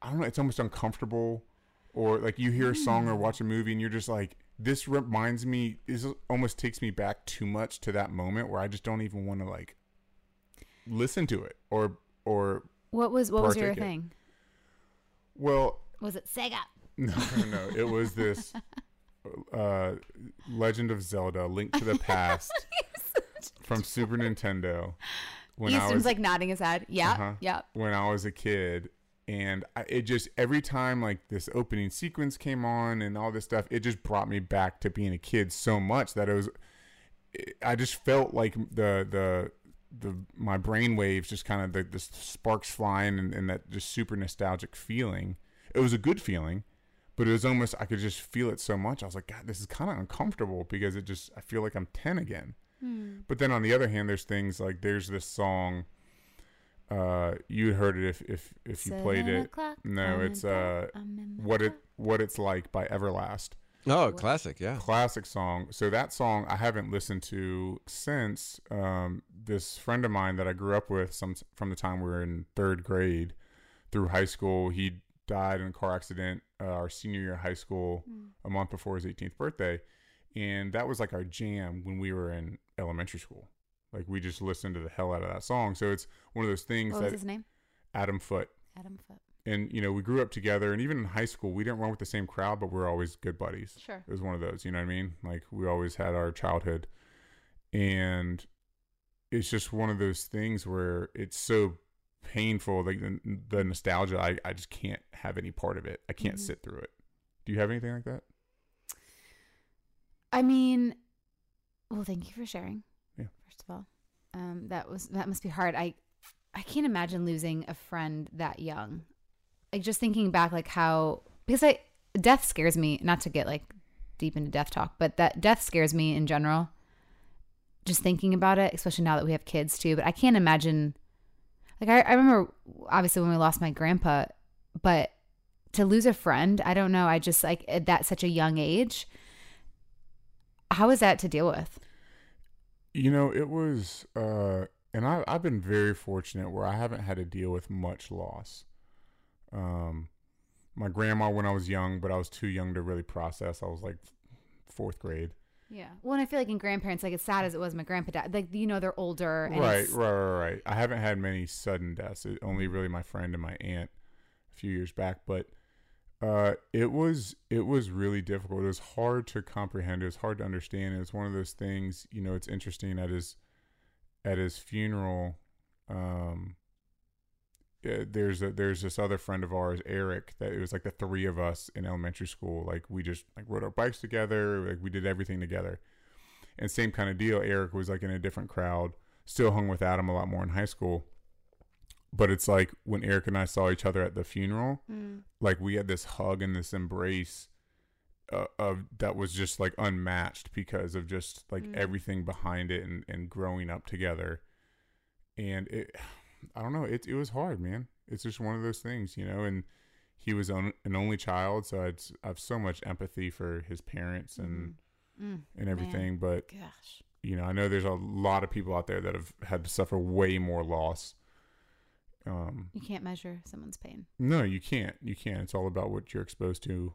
I don't know, it's almost uncomfortable, or like you hear a song Mm. or watch a movie and you're just like, this reminds me. This almost takes me back too much to that moment where I just don't even want to like listen to it or or What was what was your it. thing? well Was it Sega? No, no, no. It was this uh, Legend of Zelda: Link to the Past from Super Nintendo. When I Easton's was like nodding his head. Yeah, uh-huh, yeah. when I was a kid, and I, it just every time like this opening sequence came on and all this stuff, it just brought me back to being a kid so much that it was. I just felt like the the the my brain waves just kind of the, the sparks flying and, and that just super nostalgic feeling. It was a good feeling, but it was almost I could just feel it so much. I was like, God, this is kind of uncomfortable because it just I feel like I'm ten again. Hmm. But then on the other hand, there's things like there's this song. Uh, you heard it if if if you played it. No, I'm it's uh bed, I'm in my what it what it's like by Everlast Oh, classic, yeah. classic song. So that song I haven't listened to since um, this friend of mine that I grew up with some from the time we were in third grade through high school. He died in a car accident uh, our senior year of high school a month before his 18th birthday, and that was like our jam when we were in elementary school. Like we just listened to the hell out of that song. So it's one of those things What was his name? Adam Foote Adam Foot. and you know we grew up together and even in high school we didn't run with the same crowd but we are always good buddies Sure. it was one of those you know what i mean like we always had our childhood and it's just one of those things where it's so painful like the, the nostalgia I, I just can't have any part of it i can't Mhm. sit through it do you have anything like that I mean, well, thank you for sharing. Yeah. First of all, um, that was that must be hard. I I can't imagine losing a friend that young. Like just thinking back, like how because I death scares me. Not to get like deep into death talk, but that death scares me in general. Just thinking about it, especially now that we have kids too. But I can't imagine. Like I, I remember, obviously when we lost my grandpa, but to lose a friend, I don't know. I just like at that such a young age. How is that to deal with? You know, it was, uh, and I, I've been very fortunate where I haven't had to deal with much loss. Um, my grandma when I was young, but I was too young to really process. I was like fourth grade. Yeah. Well, and I feel like in grandparents, like as sad as it was, my grandpa died. Like you know, they're older. And Right, right, right, right. I haven't had many sudden deaths. It, only really my friend and my aunt a few years back, but uh, it was it was really difficult. It was hard to comprehend. It was hard to understand. It was one of those things. You know, it's interesting at his at his funeral. Um, there's a there's this other friend of ours, Eric. That it was like the three of us in elementary school. Like we just like rode our bikes together. Like we did everything together. And same kind of deal. Eric was like in a different crowd. Still hung with Adam a lot more in high school. But it's like when Eric and I saw each other at the funeral, Mm. like we had this hug and this embrace uh, of that was just like unmatched because of just like Mm. everything behind it and, and growing up together. And it, I don't know, it it was hard, man. It's just one of those things, you know. And he was on, an only child, so I'd, I have so much empathy for his parents and Mm. and everything. But Gosh. you know, I know there's a lot of people out there that have had to suffer way more loss. Um, You can't measure someone's pain. no, you can't. You can't. It's all about what you're exposed to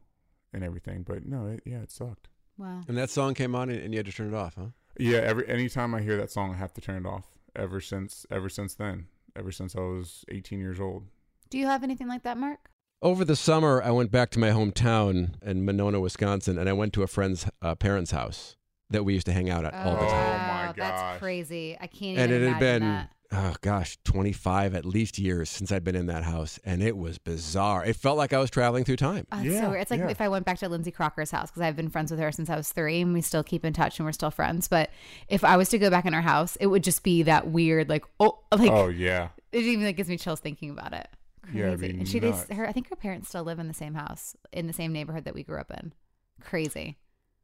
and everything. But no, it, yeah, it sucked. Wow. And that song came on and, and you had to turn it off, huh? Yeah, every anytime I hear that song, I have to turn it off. Ever since, ever since then, ever since I was 18 years old. Do you have anything like that, Mark? Over the summer, I went back to my hometown in Monona, Wisconsin, and I went to a friend's uh, parents' house that we used to hang out at all the time. Oh, my wow, gosh. That's crazy. I can't And even it had been, that. Oh gosh, 25 at least years since I'd been in that house, and it was bizarre. It felt like I was traveling through time. Oh, it's Yeah, so weird. It's like yeah. if I went back to Lindsay Crocker's house because I've been friends with her since I was three, and we still keep in touch and we're still friends. But if I was to go back in her house, it would just be that weird, like oh, like oh yeah, it even like gives me chills thinking about it. Crazy. Yeah, it'd be and she dates nuts. her. I think her parents still live in the same house in the same neighborhood that we grew up in. Crazy.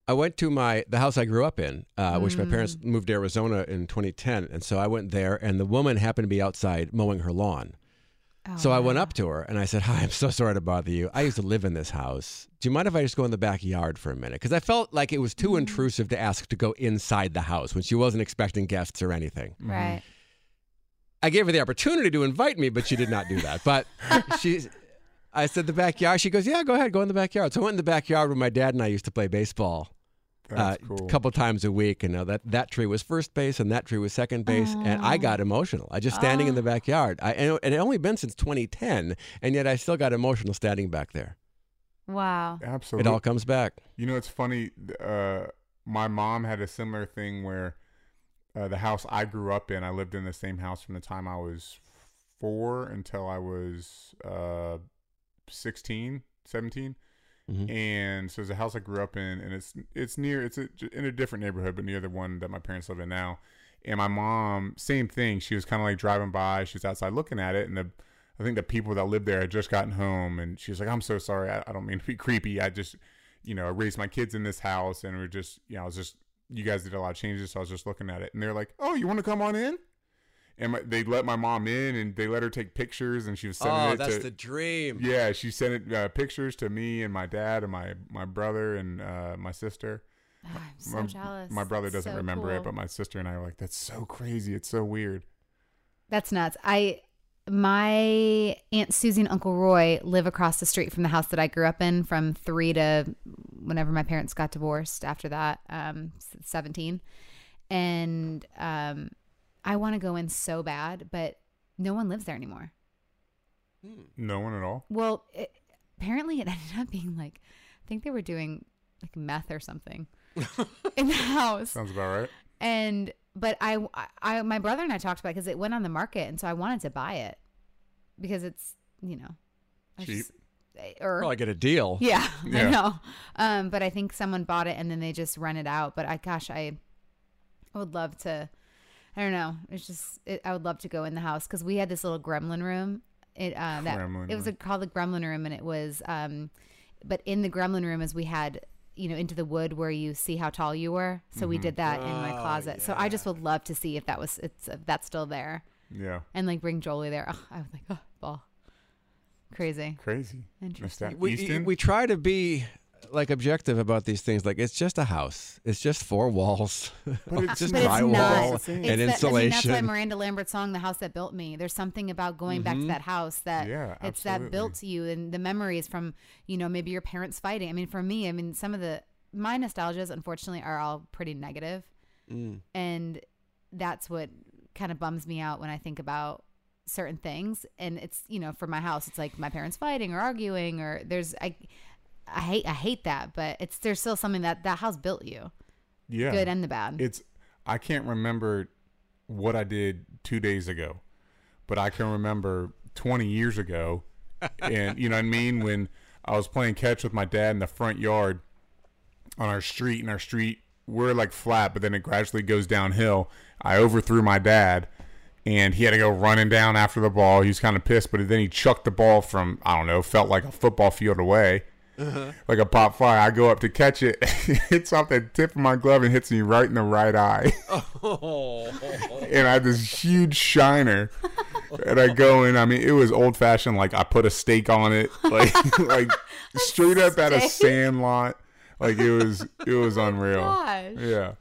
I went to my the house I grew up in, uh, which my parents Mm. moved to Arizona in 2010, and so I went there, and the woman happened to be outside mowing her lawn. Oh, So I went up to her and I said, "Hi, I'm so sorry to bother you. I used to live in this house. Do you mind if I just go in the backyard for a minute?" Because I felt like it was too Mm. intrusive to ask to go inside the house when she wasn't expecting guests or anything. Right. I gave her the opportunity to invite me, but she did not do that. But she, I said the backyard. She goes, "Yeah, go ahead, go in the backyard." So I went in the backyard where my dad and I used to play baseball that's uh, cool. a couple times a week. And uh, that that tree was first base and that tree was second base, and I got emotional. I just standing in the backyard. I and it and only been since 2010, and yet I still got emotional standing back there. Wow. Absolutely, it all comes back. You know, it's funny. Uh, my mom had a similar thing where uh, the house I grew up in, I lived in the same house from the time I was four until I was uh, 16, 17. Mhm. And so it's a house I grew up in, and it's it's near it's a, in a different neighborhood, but near the one that my parents live in now. And my mom, same thing. She was kind of like driving by. She was outside looking at it, and the I think the people that lived there had just gotten home, and she was like, "I'm so sorry. I, I don't mean to be creepy. I just, you know, I raised my kids in this house, and we're just, you know, I was just, you guys did a lot of changes, so I was just looking at it, and they're like, "Oh, you want to come on in?" And my, they let my mom in, and they let her take pictures, and she was sending it. Oh, it that's to, the dream. yeah, she sent it uh, pictures to me and my dad and my my brother and uh, my sister. Ah, I'm so my, jealous. My brother That's doesn't so remember it, but my sister and I were like, "That's so crazy. It's so weird." That's nuts. I my aunt Susie and Uncle Roy live across the street from the house that I grew up in from three to whenever my parents got divorced. After that, um, seventeen, and um, I want to go in so bad, but no one lives there anymore. Hmm. No one at all. Well, it, apparently it ended up being like I think they were doing like meth or something in the house. Sounds about right. and but I, I my brother and I talked about because it went on the market and so I wanted to buy it because it's you know I Cheap. just- or Probably get a deal. yeah, Yeah. I know um but I think someone bought it and then they just rent it out but I gosh I I would love to I don't know. It's just it, I would love to go in the house because we had this little gremlin room. It uh that Gremlin it was room. called the gremlin room and it was um but in the gremlin room as we had you know into the wood where you see how tall you were. So Mm-hmm. we did that in my Oh, closet. So i just would love to see if that was it's if that's still there. Yeah, and like bring jolie there. Oh, i was like oh ball. Crazy. Crazy. Interesting. We, we try to be like objective about these things. Like it's just a house. It's just four walls. But it's just but it's drywall not. It's and It's that- I mean, that's why. Miranda Lambert's song, "The House That Built Me." There's something about going back to mm-hmm. that house that Yeah, it's that built you, and the memories from you know maybe your parents fighting. I mean, for me, I mean, some of the my nostalgias, unfortunately, are all pretty negative, mm. and that's what kind of bums me out when I think about certain things. And it's you know, for my house, it's like my parents fighting or arguing, or there's I. I hate I hate that, but it's there's still something that that house built you, yeah, good and the bad. it's I can't remember what I did two days ago, but I can remember 20 years ago, and you know what I mean when I was playing catch with my dad in the front yard on our street, and our street we're like flat, but then it gradually goes downhill. I overthrew my dad. And he had to go running down after the ball. He was kind of pissed, but then he chucked the ball from I don't know, felt like a football field away, like a pop fire. I go up to catch it, hits off the tip of my glove and hits me right in the right eye. Oh. and I had this huge shiner. And I go in. I mean, it was old fashioned. Like I put a stake on it, like like straight up at a Stake? sand lot. Like it was it was oh unreal. Gosh. Yeah.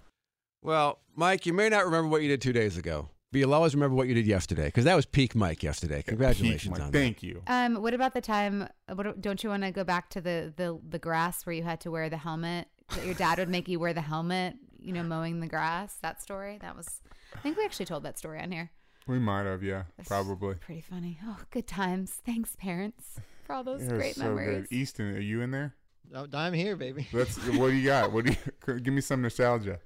Well, Mike, you may not remember what you did two days ago, but you'll always remember what you did yesterday because that was peak Mike yesterday. Congratulations Peak, on Mike. that. Thank you. Um, what about the time? What, don't you want to go back to the, the the grass where you had to wear the helmet? That your dad would make you wear the helmet. You know, mowing the grass. That story. That was. I think we actually told that story on here. We might have, yeah, probably. Pretty funny. Oh, good times. Thanks, parents, for all those It was great so memories. good. Easton, are you in there? Oh, I'm here, baby. That's what do you got? What do you give me some nostalgia?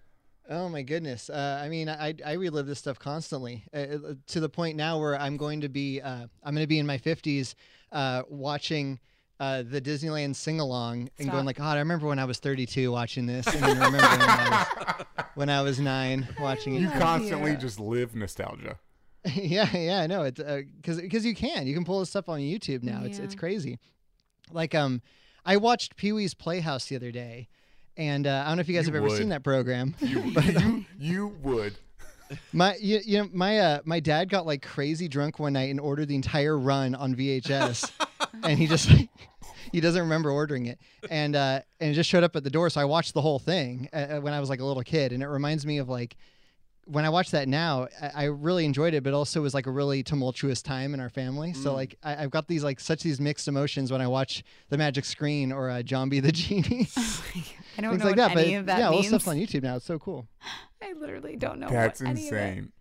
Oh my goodness. Uh, I mean, I I relive this stuff constantly uh, uh, to the point now where I'm going to be uh, I'm going to be in my 50s uh, watching. Uh, the Disneyland sing along and going like, God, I remember when I was 32 watching this, and then remember when I was, when I was nine watching it. You it. constantly just live nostalgia. yeah, yeah, I know it's because because you can you can pull this stuff on YouTube now. It's it's crazy. Like um, I watched Pee Wee's Playhouse the other day, and uh, I don't know if you guys You have ever seen that program. You you, you would. My you, you know my uh my dad got like crazy drunk one night and ordered the entire run on VHS, and he just he doesn't remember ordering it, and uh and it just showed up at the door. So I watched the whole thing uh, uh, when I was like a little kid, and it reminds me of like when I watch that now, I, I really enjoyed it, but also was like a really tumultuous time in our family. So like I, I've got these like such these mixed emotions when I watch The Magic Screen or uh, Jambi the Genie, I don't things know like what that. But any of that yeah, all means. this stuff's on YouTube now. It's so cool. I literally don't know. That's what any of it- insane.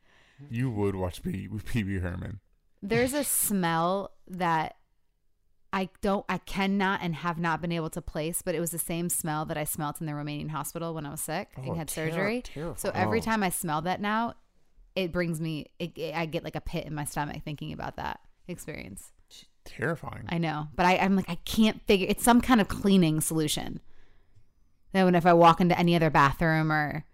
You would watch P with Pee-wee Herman. There's a smell that I don't, I cannot and have not been able to place, but it was the same smell that I smelt in the Romanian hospital when I was sick Oh, and had terri- surgery. So every terrifying. time I smell that now, it brings me. It, it- I get like a pit in my stomach thinking about that experience. Terrifying. I know, but I, I'm like I can't figure. It's some kind of cleaning solution. Then when if I walk into any other bathroom or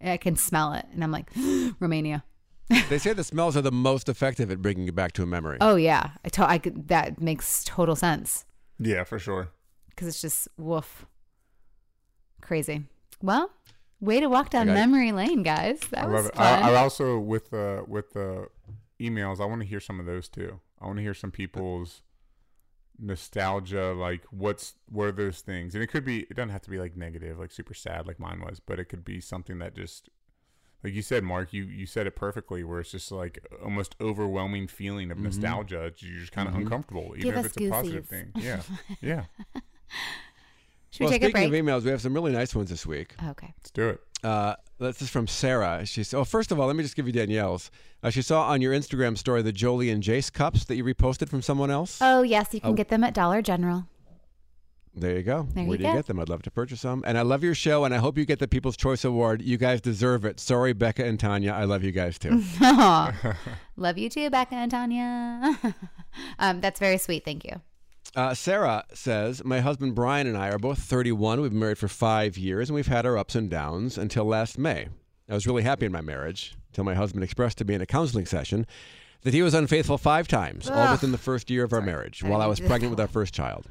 I can smell it, and I'm like Romania. They say the smells are the most effective at bringing you back to a memory. Oh yeah, I, to, I could, that makes total sense yeah, for sure. because it's just woof, crazy. Well, way to walk down got it. memory lane, guys. That I was love it. fun. I, I also with the with the emails, I want to hear some of those too. I want to hear some people's nostalgia, like what's what are those things, and it could be. It doesn't have to be like negative, like super sad, like mine was, but it could be something that just. Like you said, Mark, you, you said it perfectly. Where it's just like almost overwhelming feeling of nostalgia. It's- You're just kind of uncomfortable, even Give if us it's a positive thing. Yeah, yeah. Should we well, take a speaking break? of emails, we have some really nice ones this week. okay. Let's do it. Uh, this is from Sarah. She said, "Oh, first of all, let me just give you Danielle's. Uh, she saw on your Instagram story the Jolie and Jace cups that you reposted from someone else. Oh yes, you can Oh. get them at Dollar General. There you go. There Where you do you go. get them? I'd love to purchase some. And I love your show, and I hope you get the People's Choice Award. You guys deserve it. Sorry, Becca and Tanya. I love you guys too. Love you too, Becca and Tanya. um, that's very sweet. Thank you. Uh, Sarah says, My husband Brian and I are both 31. We've been married for five years, and we've had our ups and downs until last May. I was really happy in my marriage until my husband expressed to me in a counseling session that he was unfaithful five times, all within the first year of our marriage, while I was pregnant with our first child.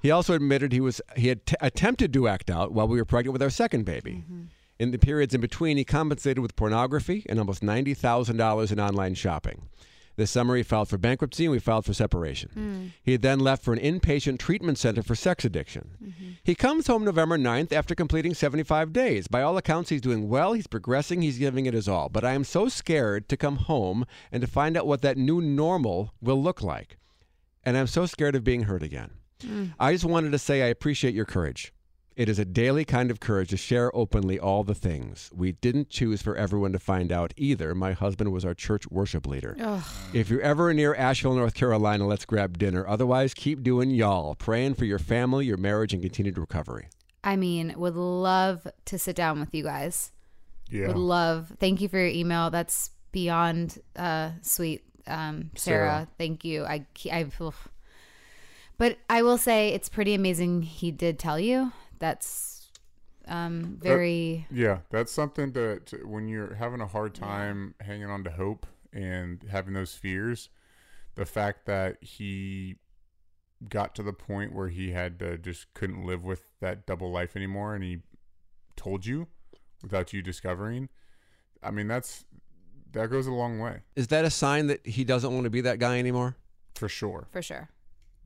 He also admitted he was he had t- attempted to act out while we were pregnant with our second baby. Mm-hmm. In the periods in between, he compensated with pornography and almost ninety thousand dollars in online shopping. This summer, he filed for bankruptcy and we filed for separation. Mm. He had then left for an inpatient treatment center for sex addiction. Mm-hmm. He comes home November 9th after completing 75 days. By all accounts, he's doing well, he's progressing, he's giving it his all. But I am so scared to come home and to find out what that new normal will look like. And I'm so scared of being hurt again. I just wanted to say I appreciate your courage. It is a daily kind of courage to share openly all the things. We didn't choose for everyone to find out either. My husband was our church worship leader. If you're ever near Asheville, North Carolina, let's grab dinner. Otherwise, keep doing y'all, praying for your family, your marriage, and continued recovery. I mean, would love to sit down with you guys. Yeah. Would love. Thank you for your email. That's beyond uh, sweet, um, Sarah. Sarah. Thank you. I I feel. But I will say it's pretty amazing he did tell you. That's um, very. Yeah, that's something that to when you're having a hard time hanging on to hope and having those fears. The fact that he got to the point where he had to just couldn't live with that double life anymore, and he told you without you discovering. I mean, that's that goes a long way Is that a sign that he doesn't want to be that guy anymore? for sure. for sure.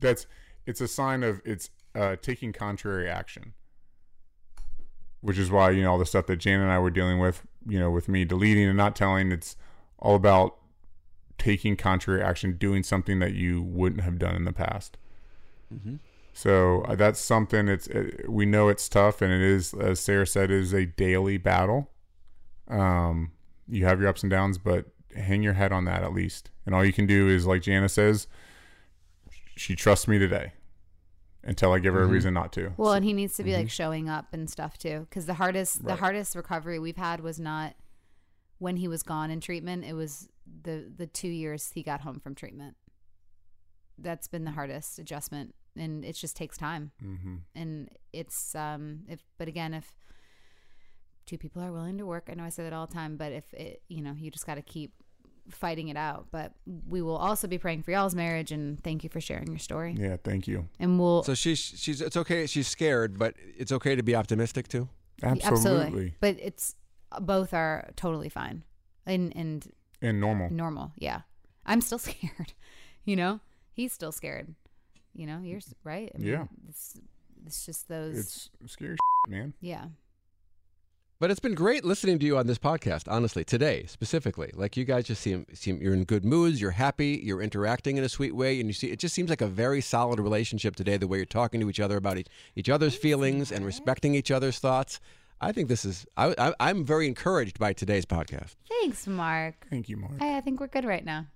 That's it's a sign of it's uh, taking contrary action, which is why you know all the stuff that Jan and I were dealing with, you know, with me deleting and not telling. It's all about taking contrary action, doing something that you wouldn't have done in the past. So uh, that's something. It's it, we know it's tough, and it is, as Sarah said, is a daily battle. Um, you have your ups and downs, but hang your head on that at least. And all you can do is, like Jana says, she trusts me today until I give her a reason not to. Well, and he needs to be like showing up and stuff too, because the hardest the hardest recovery we've had was not when he was gone in treatment. It was the the two years he got home from treatment. That's been the hardest adjustment, and it just takes time. hmm And it's um if but again if two people are willing to work, I know I say that all the time, but if it you know you just got to keep fighting it out. But we will also be praying for y'all's marriage, and thank you for sharing your story. Yeah, thank you. And we'll So she's she's it's okay. She's scared, but it's okay to be optimistic too. Absolutely. But it's both are totally fine and and And normal. normal. Yeah, I'm still scared. You know, he's still scared. You know, you're right. I Yeah. it's, it's just those. It's scary, man. yeah, But it's been great listening to you on this podcast, honestly, today specifically. Like you guys just seem seem you're in good moods, you're happy, you're interacting in a sweet way, and you see it just seems like a very solid relationship today. The way you're talking to each other about each, each other's feelings and respecting each other's thoughts. I think this is. I, I, I'm very encouraged by today's podcast. thanks, Mark. Thank you, Mark. I, I think we're good right now.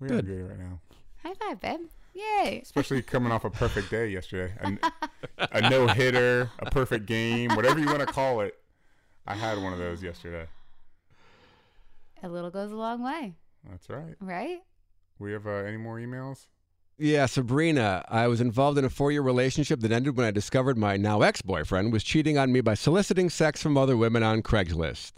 We are Good. good right now. High five, babe. Yay. Especially coming off a perfect day yesterday. A, a no hitter, a perfect game, whatever you want to call it. I had one of those yesterday. a little goes a long way, That's right. right? We have uh, any more emails? Yeah, Sabrina, I was involved in a four year relationship that ended when I discovered my now ex boyfriend was cheating on me by soliciting sex from other women on Craigslist.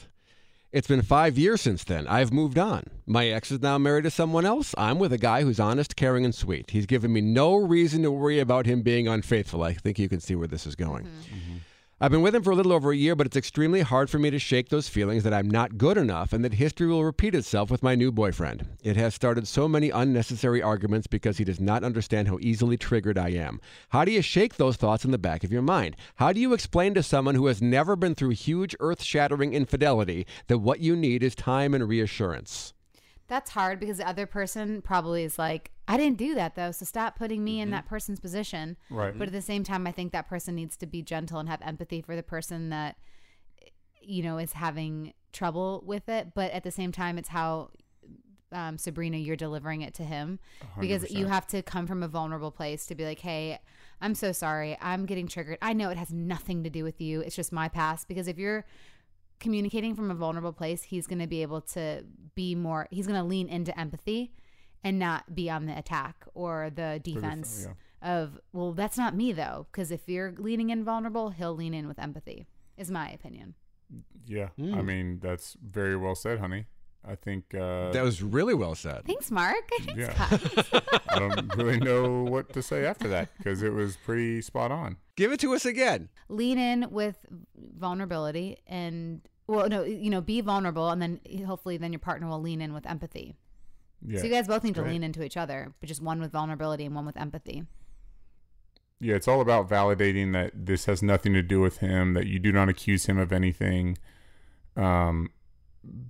It's been five years since then. I've moved on. My ex is now married to someone else. I'm with a guy who's honest, caring, and sweet. He's given me no reason to worry about him being unfaithful. I think you can see where this is going. I've been with him for a little over a year, but it's extremely hard for me to shake those feelings that I'm not good enough and that history will repeat itself with my new boyfriend. It has started so many unnecessary arguments because he does not understand how easily triggered I am. How do you shake those thoughts in the back of your mind? How do you explain to someone who has never been through huge earth shattering infidelity that what you need is time and reassurance? That's hard because the other person probably is like, I didn't do that though, so stop putting me Mm-hmm. in that person's position. Right. But at the same time, I think that person needs to be gentle and have empathy for the person that, you know, is having trouble with it. But at the same time, it's how, um, Sabrina, you're delivering it to him because you have to come from a vulnerable place to be like, hey, I'm so sorry. I'm getting triggered. I know it has nothing to do with you. It's just my past. Because if you're communicating from a vulnerable place, he's going to be able to be more, he's going to lean into empathy and not be on the attack or the defense of, well, that's not me though. Because if you're leaning in vulnerable, he'll lean in with empathy, is my opinion. Yeah. I hmm. mean, that's very well said, honey. I think. Uh, That was really well said. Thanks, Mark. yeah. I don't really know what to say after that because it was pretty spot on. Give it to us again. lean in with vulnerability and well no you know be vulnerable and then hopefully then your partner will lean in with empathy Yeah. so you guys both need to great. lean into each other but just one with vulnerability and one with empathy Yeah, it's all about validating that this has nothing to do with him, that you do not accuse him of anything. Um,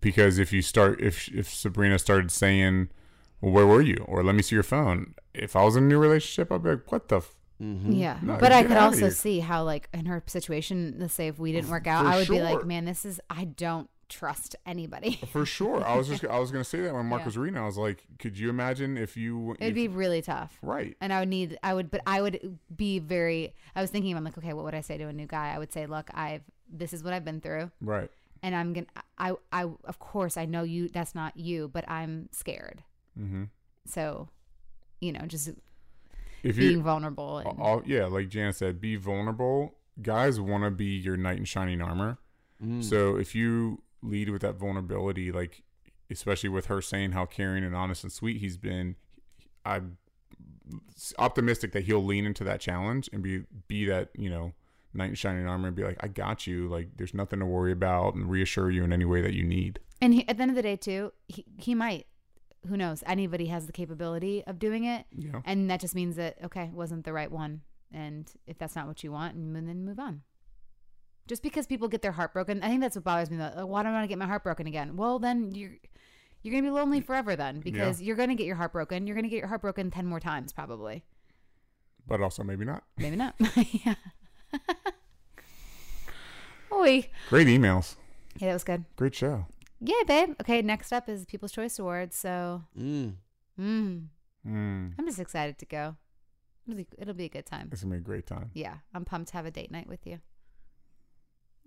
because if you start, if if Sabrina started saying, "Well, where were you?" or "Let me see your phone," if I was in a new relationship, I'd be like, "What the?" F-? Mm-hmm. yeah No, but i could also here. see how like in her situation let's say if we didn't work out For i would be like man this is i don't trust anybody For sure. I was just I was gonna say that when Mark Yeah. was reading, I was like, "Could you imagine if you?" it would if- be really tough right. and I would need I would but I would be very I was thinking I'm like okay what would I say to a new guy I would say look I've this is what I've been through Right. And I'm gonna I I of course I know you that's not you but I'm scared Mm-hmm. so you know just If being you, vulnerable and, all, yeah, like Jan said, be vulnerable. Guys want to be your knight in shining armor. So if you lead with that vulnerability, like especially with her saying how caring and honest and sweet he's been, I'm optimistic that he'll lean into that challenge and be be that you know knight in shining armor and be like, I got you. Like there's nothing to worry about, and reassure you in any way that you need. and he, at the end of the day too he, he might who knows anybody has the capability of doing it. Yeah. and that just means that okay wasn't the right one. And if that's not what you want and then move on. Just because people get their heart broken i think that's what bothers me though. Like, why don't i want to get my heart broken again? Well then you're you're gonna be lonely forever then because you're gonna get your heart broken. You're gonna get your heart broken 10 more times probably. But also maybe not. maybe not. Yeah Oi. Great emails. yeah that was good Great show. yeah babe okay next up is people's choice awards so Mm. mm, Mm. i'm just excited to go it'll be, it'll be a good time It's gonna be a great time. yeah i'm pumped to have a date night with you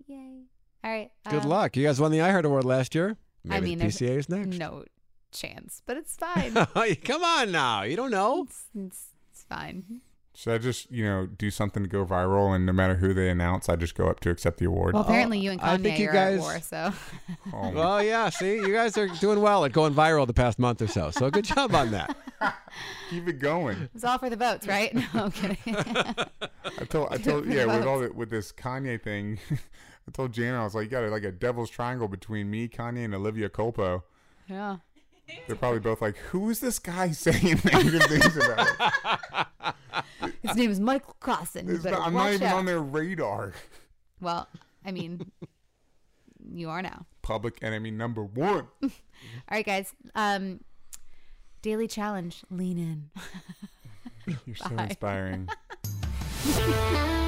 yay all right Good um, luck. You guys won the iHeart Award last year. I mean, the PCA is next. no chance, but it's fine. Come on now. You don't know. it's, it's, it's fine. Should I just, you know, do something to go viral and no matter who they announce, I just go up to accept the award? Well, apparently oh, you and I Kanye think you are guys- at war, so Oh, Well, yeah. See, you guys are doing well at going viral the past month or so. So good job on that. keep it going. it's all for the votes, right? No, I'm kidding. I told, I told, yeah, with all the, with this Kanye thing, I told Jana, I was like, you got a, like a devil's triangle between me, Kanye, and Olivia Culpo. yeah. They're probably both like, who is this guy saying negative things about us? His name is Michael Caussin. You It's better not- I'm not even out. on their radar. Well, I mean, you are now. Public enemy number one. All right, guys. Um, daily challenge: lean in. You're so Bye. inspiring.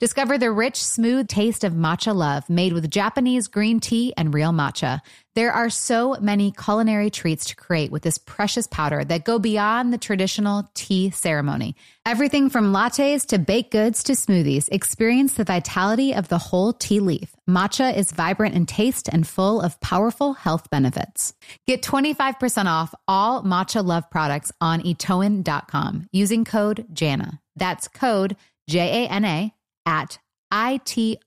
Discover the rich, smooth taste of matcha love made with Japanese green tea and real matcha. There are so many culinary treats to create with this precious powder that go beyond the traditional tea ceremony. Everything from lattes to baked goods to smoothies. Experience the vitality of the whole tea leaf. Matcha is vibrant in taste and full of powerful health benefits. Get 25% off all matcha love products on itoen.com using code JANA. That's code J A N A at itoen.com.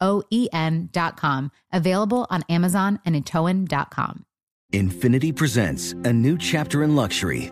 Available on Amazon and itoen.com. Infiniti presents a new chapter in luxury,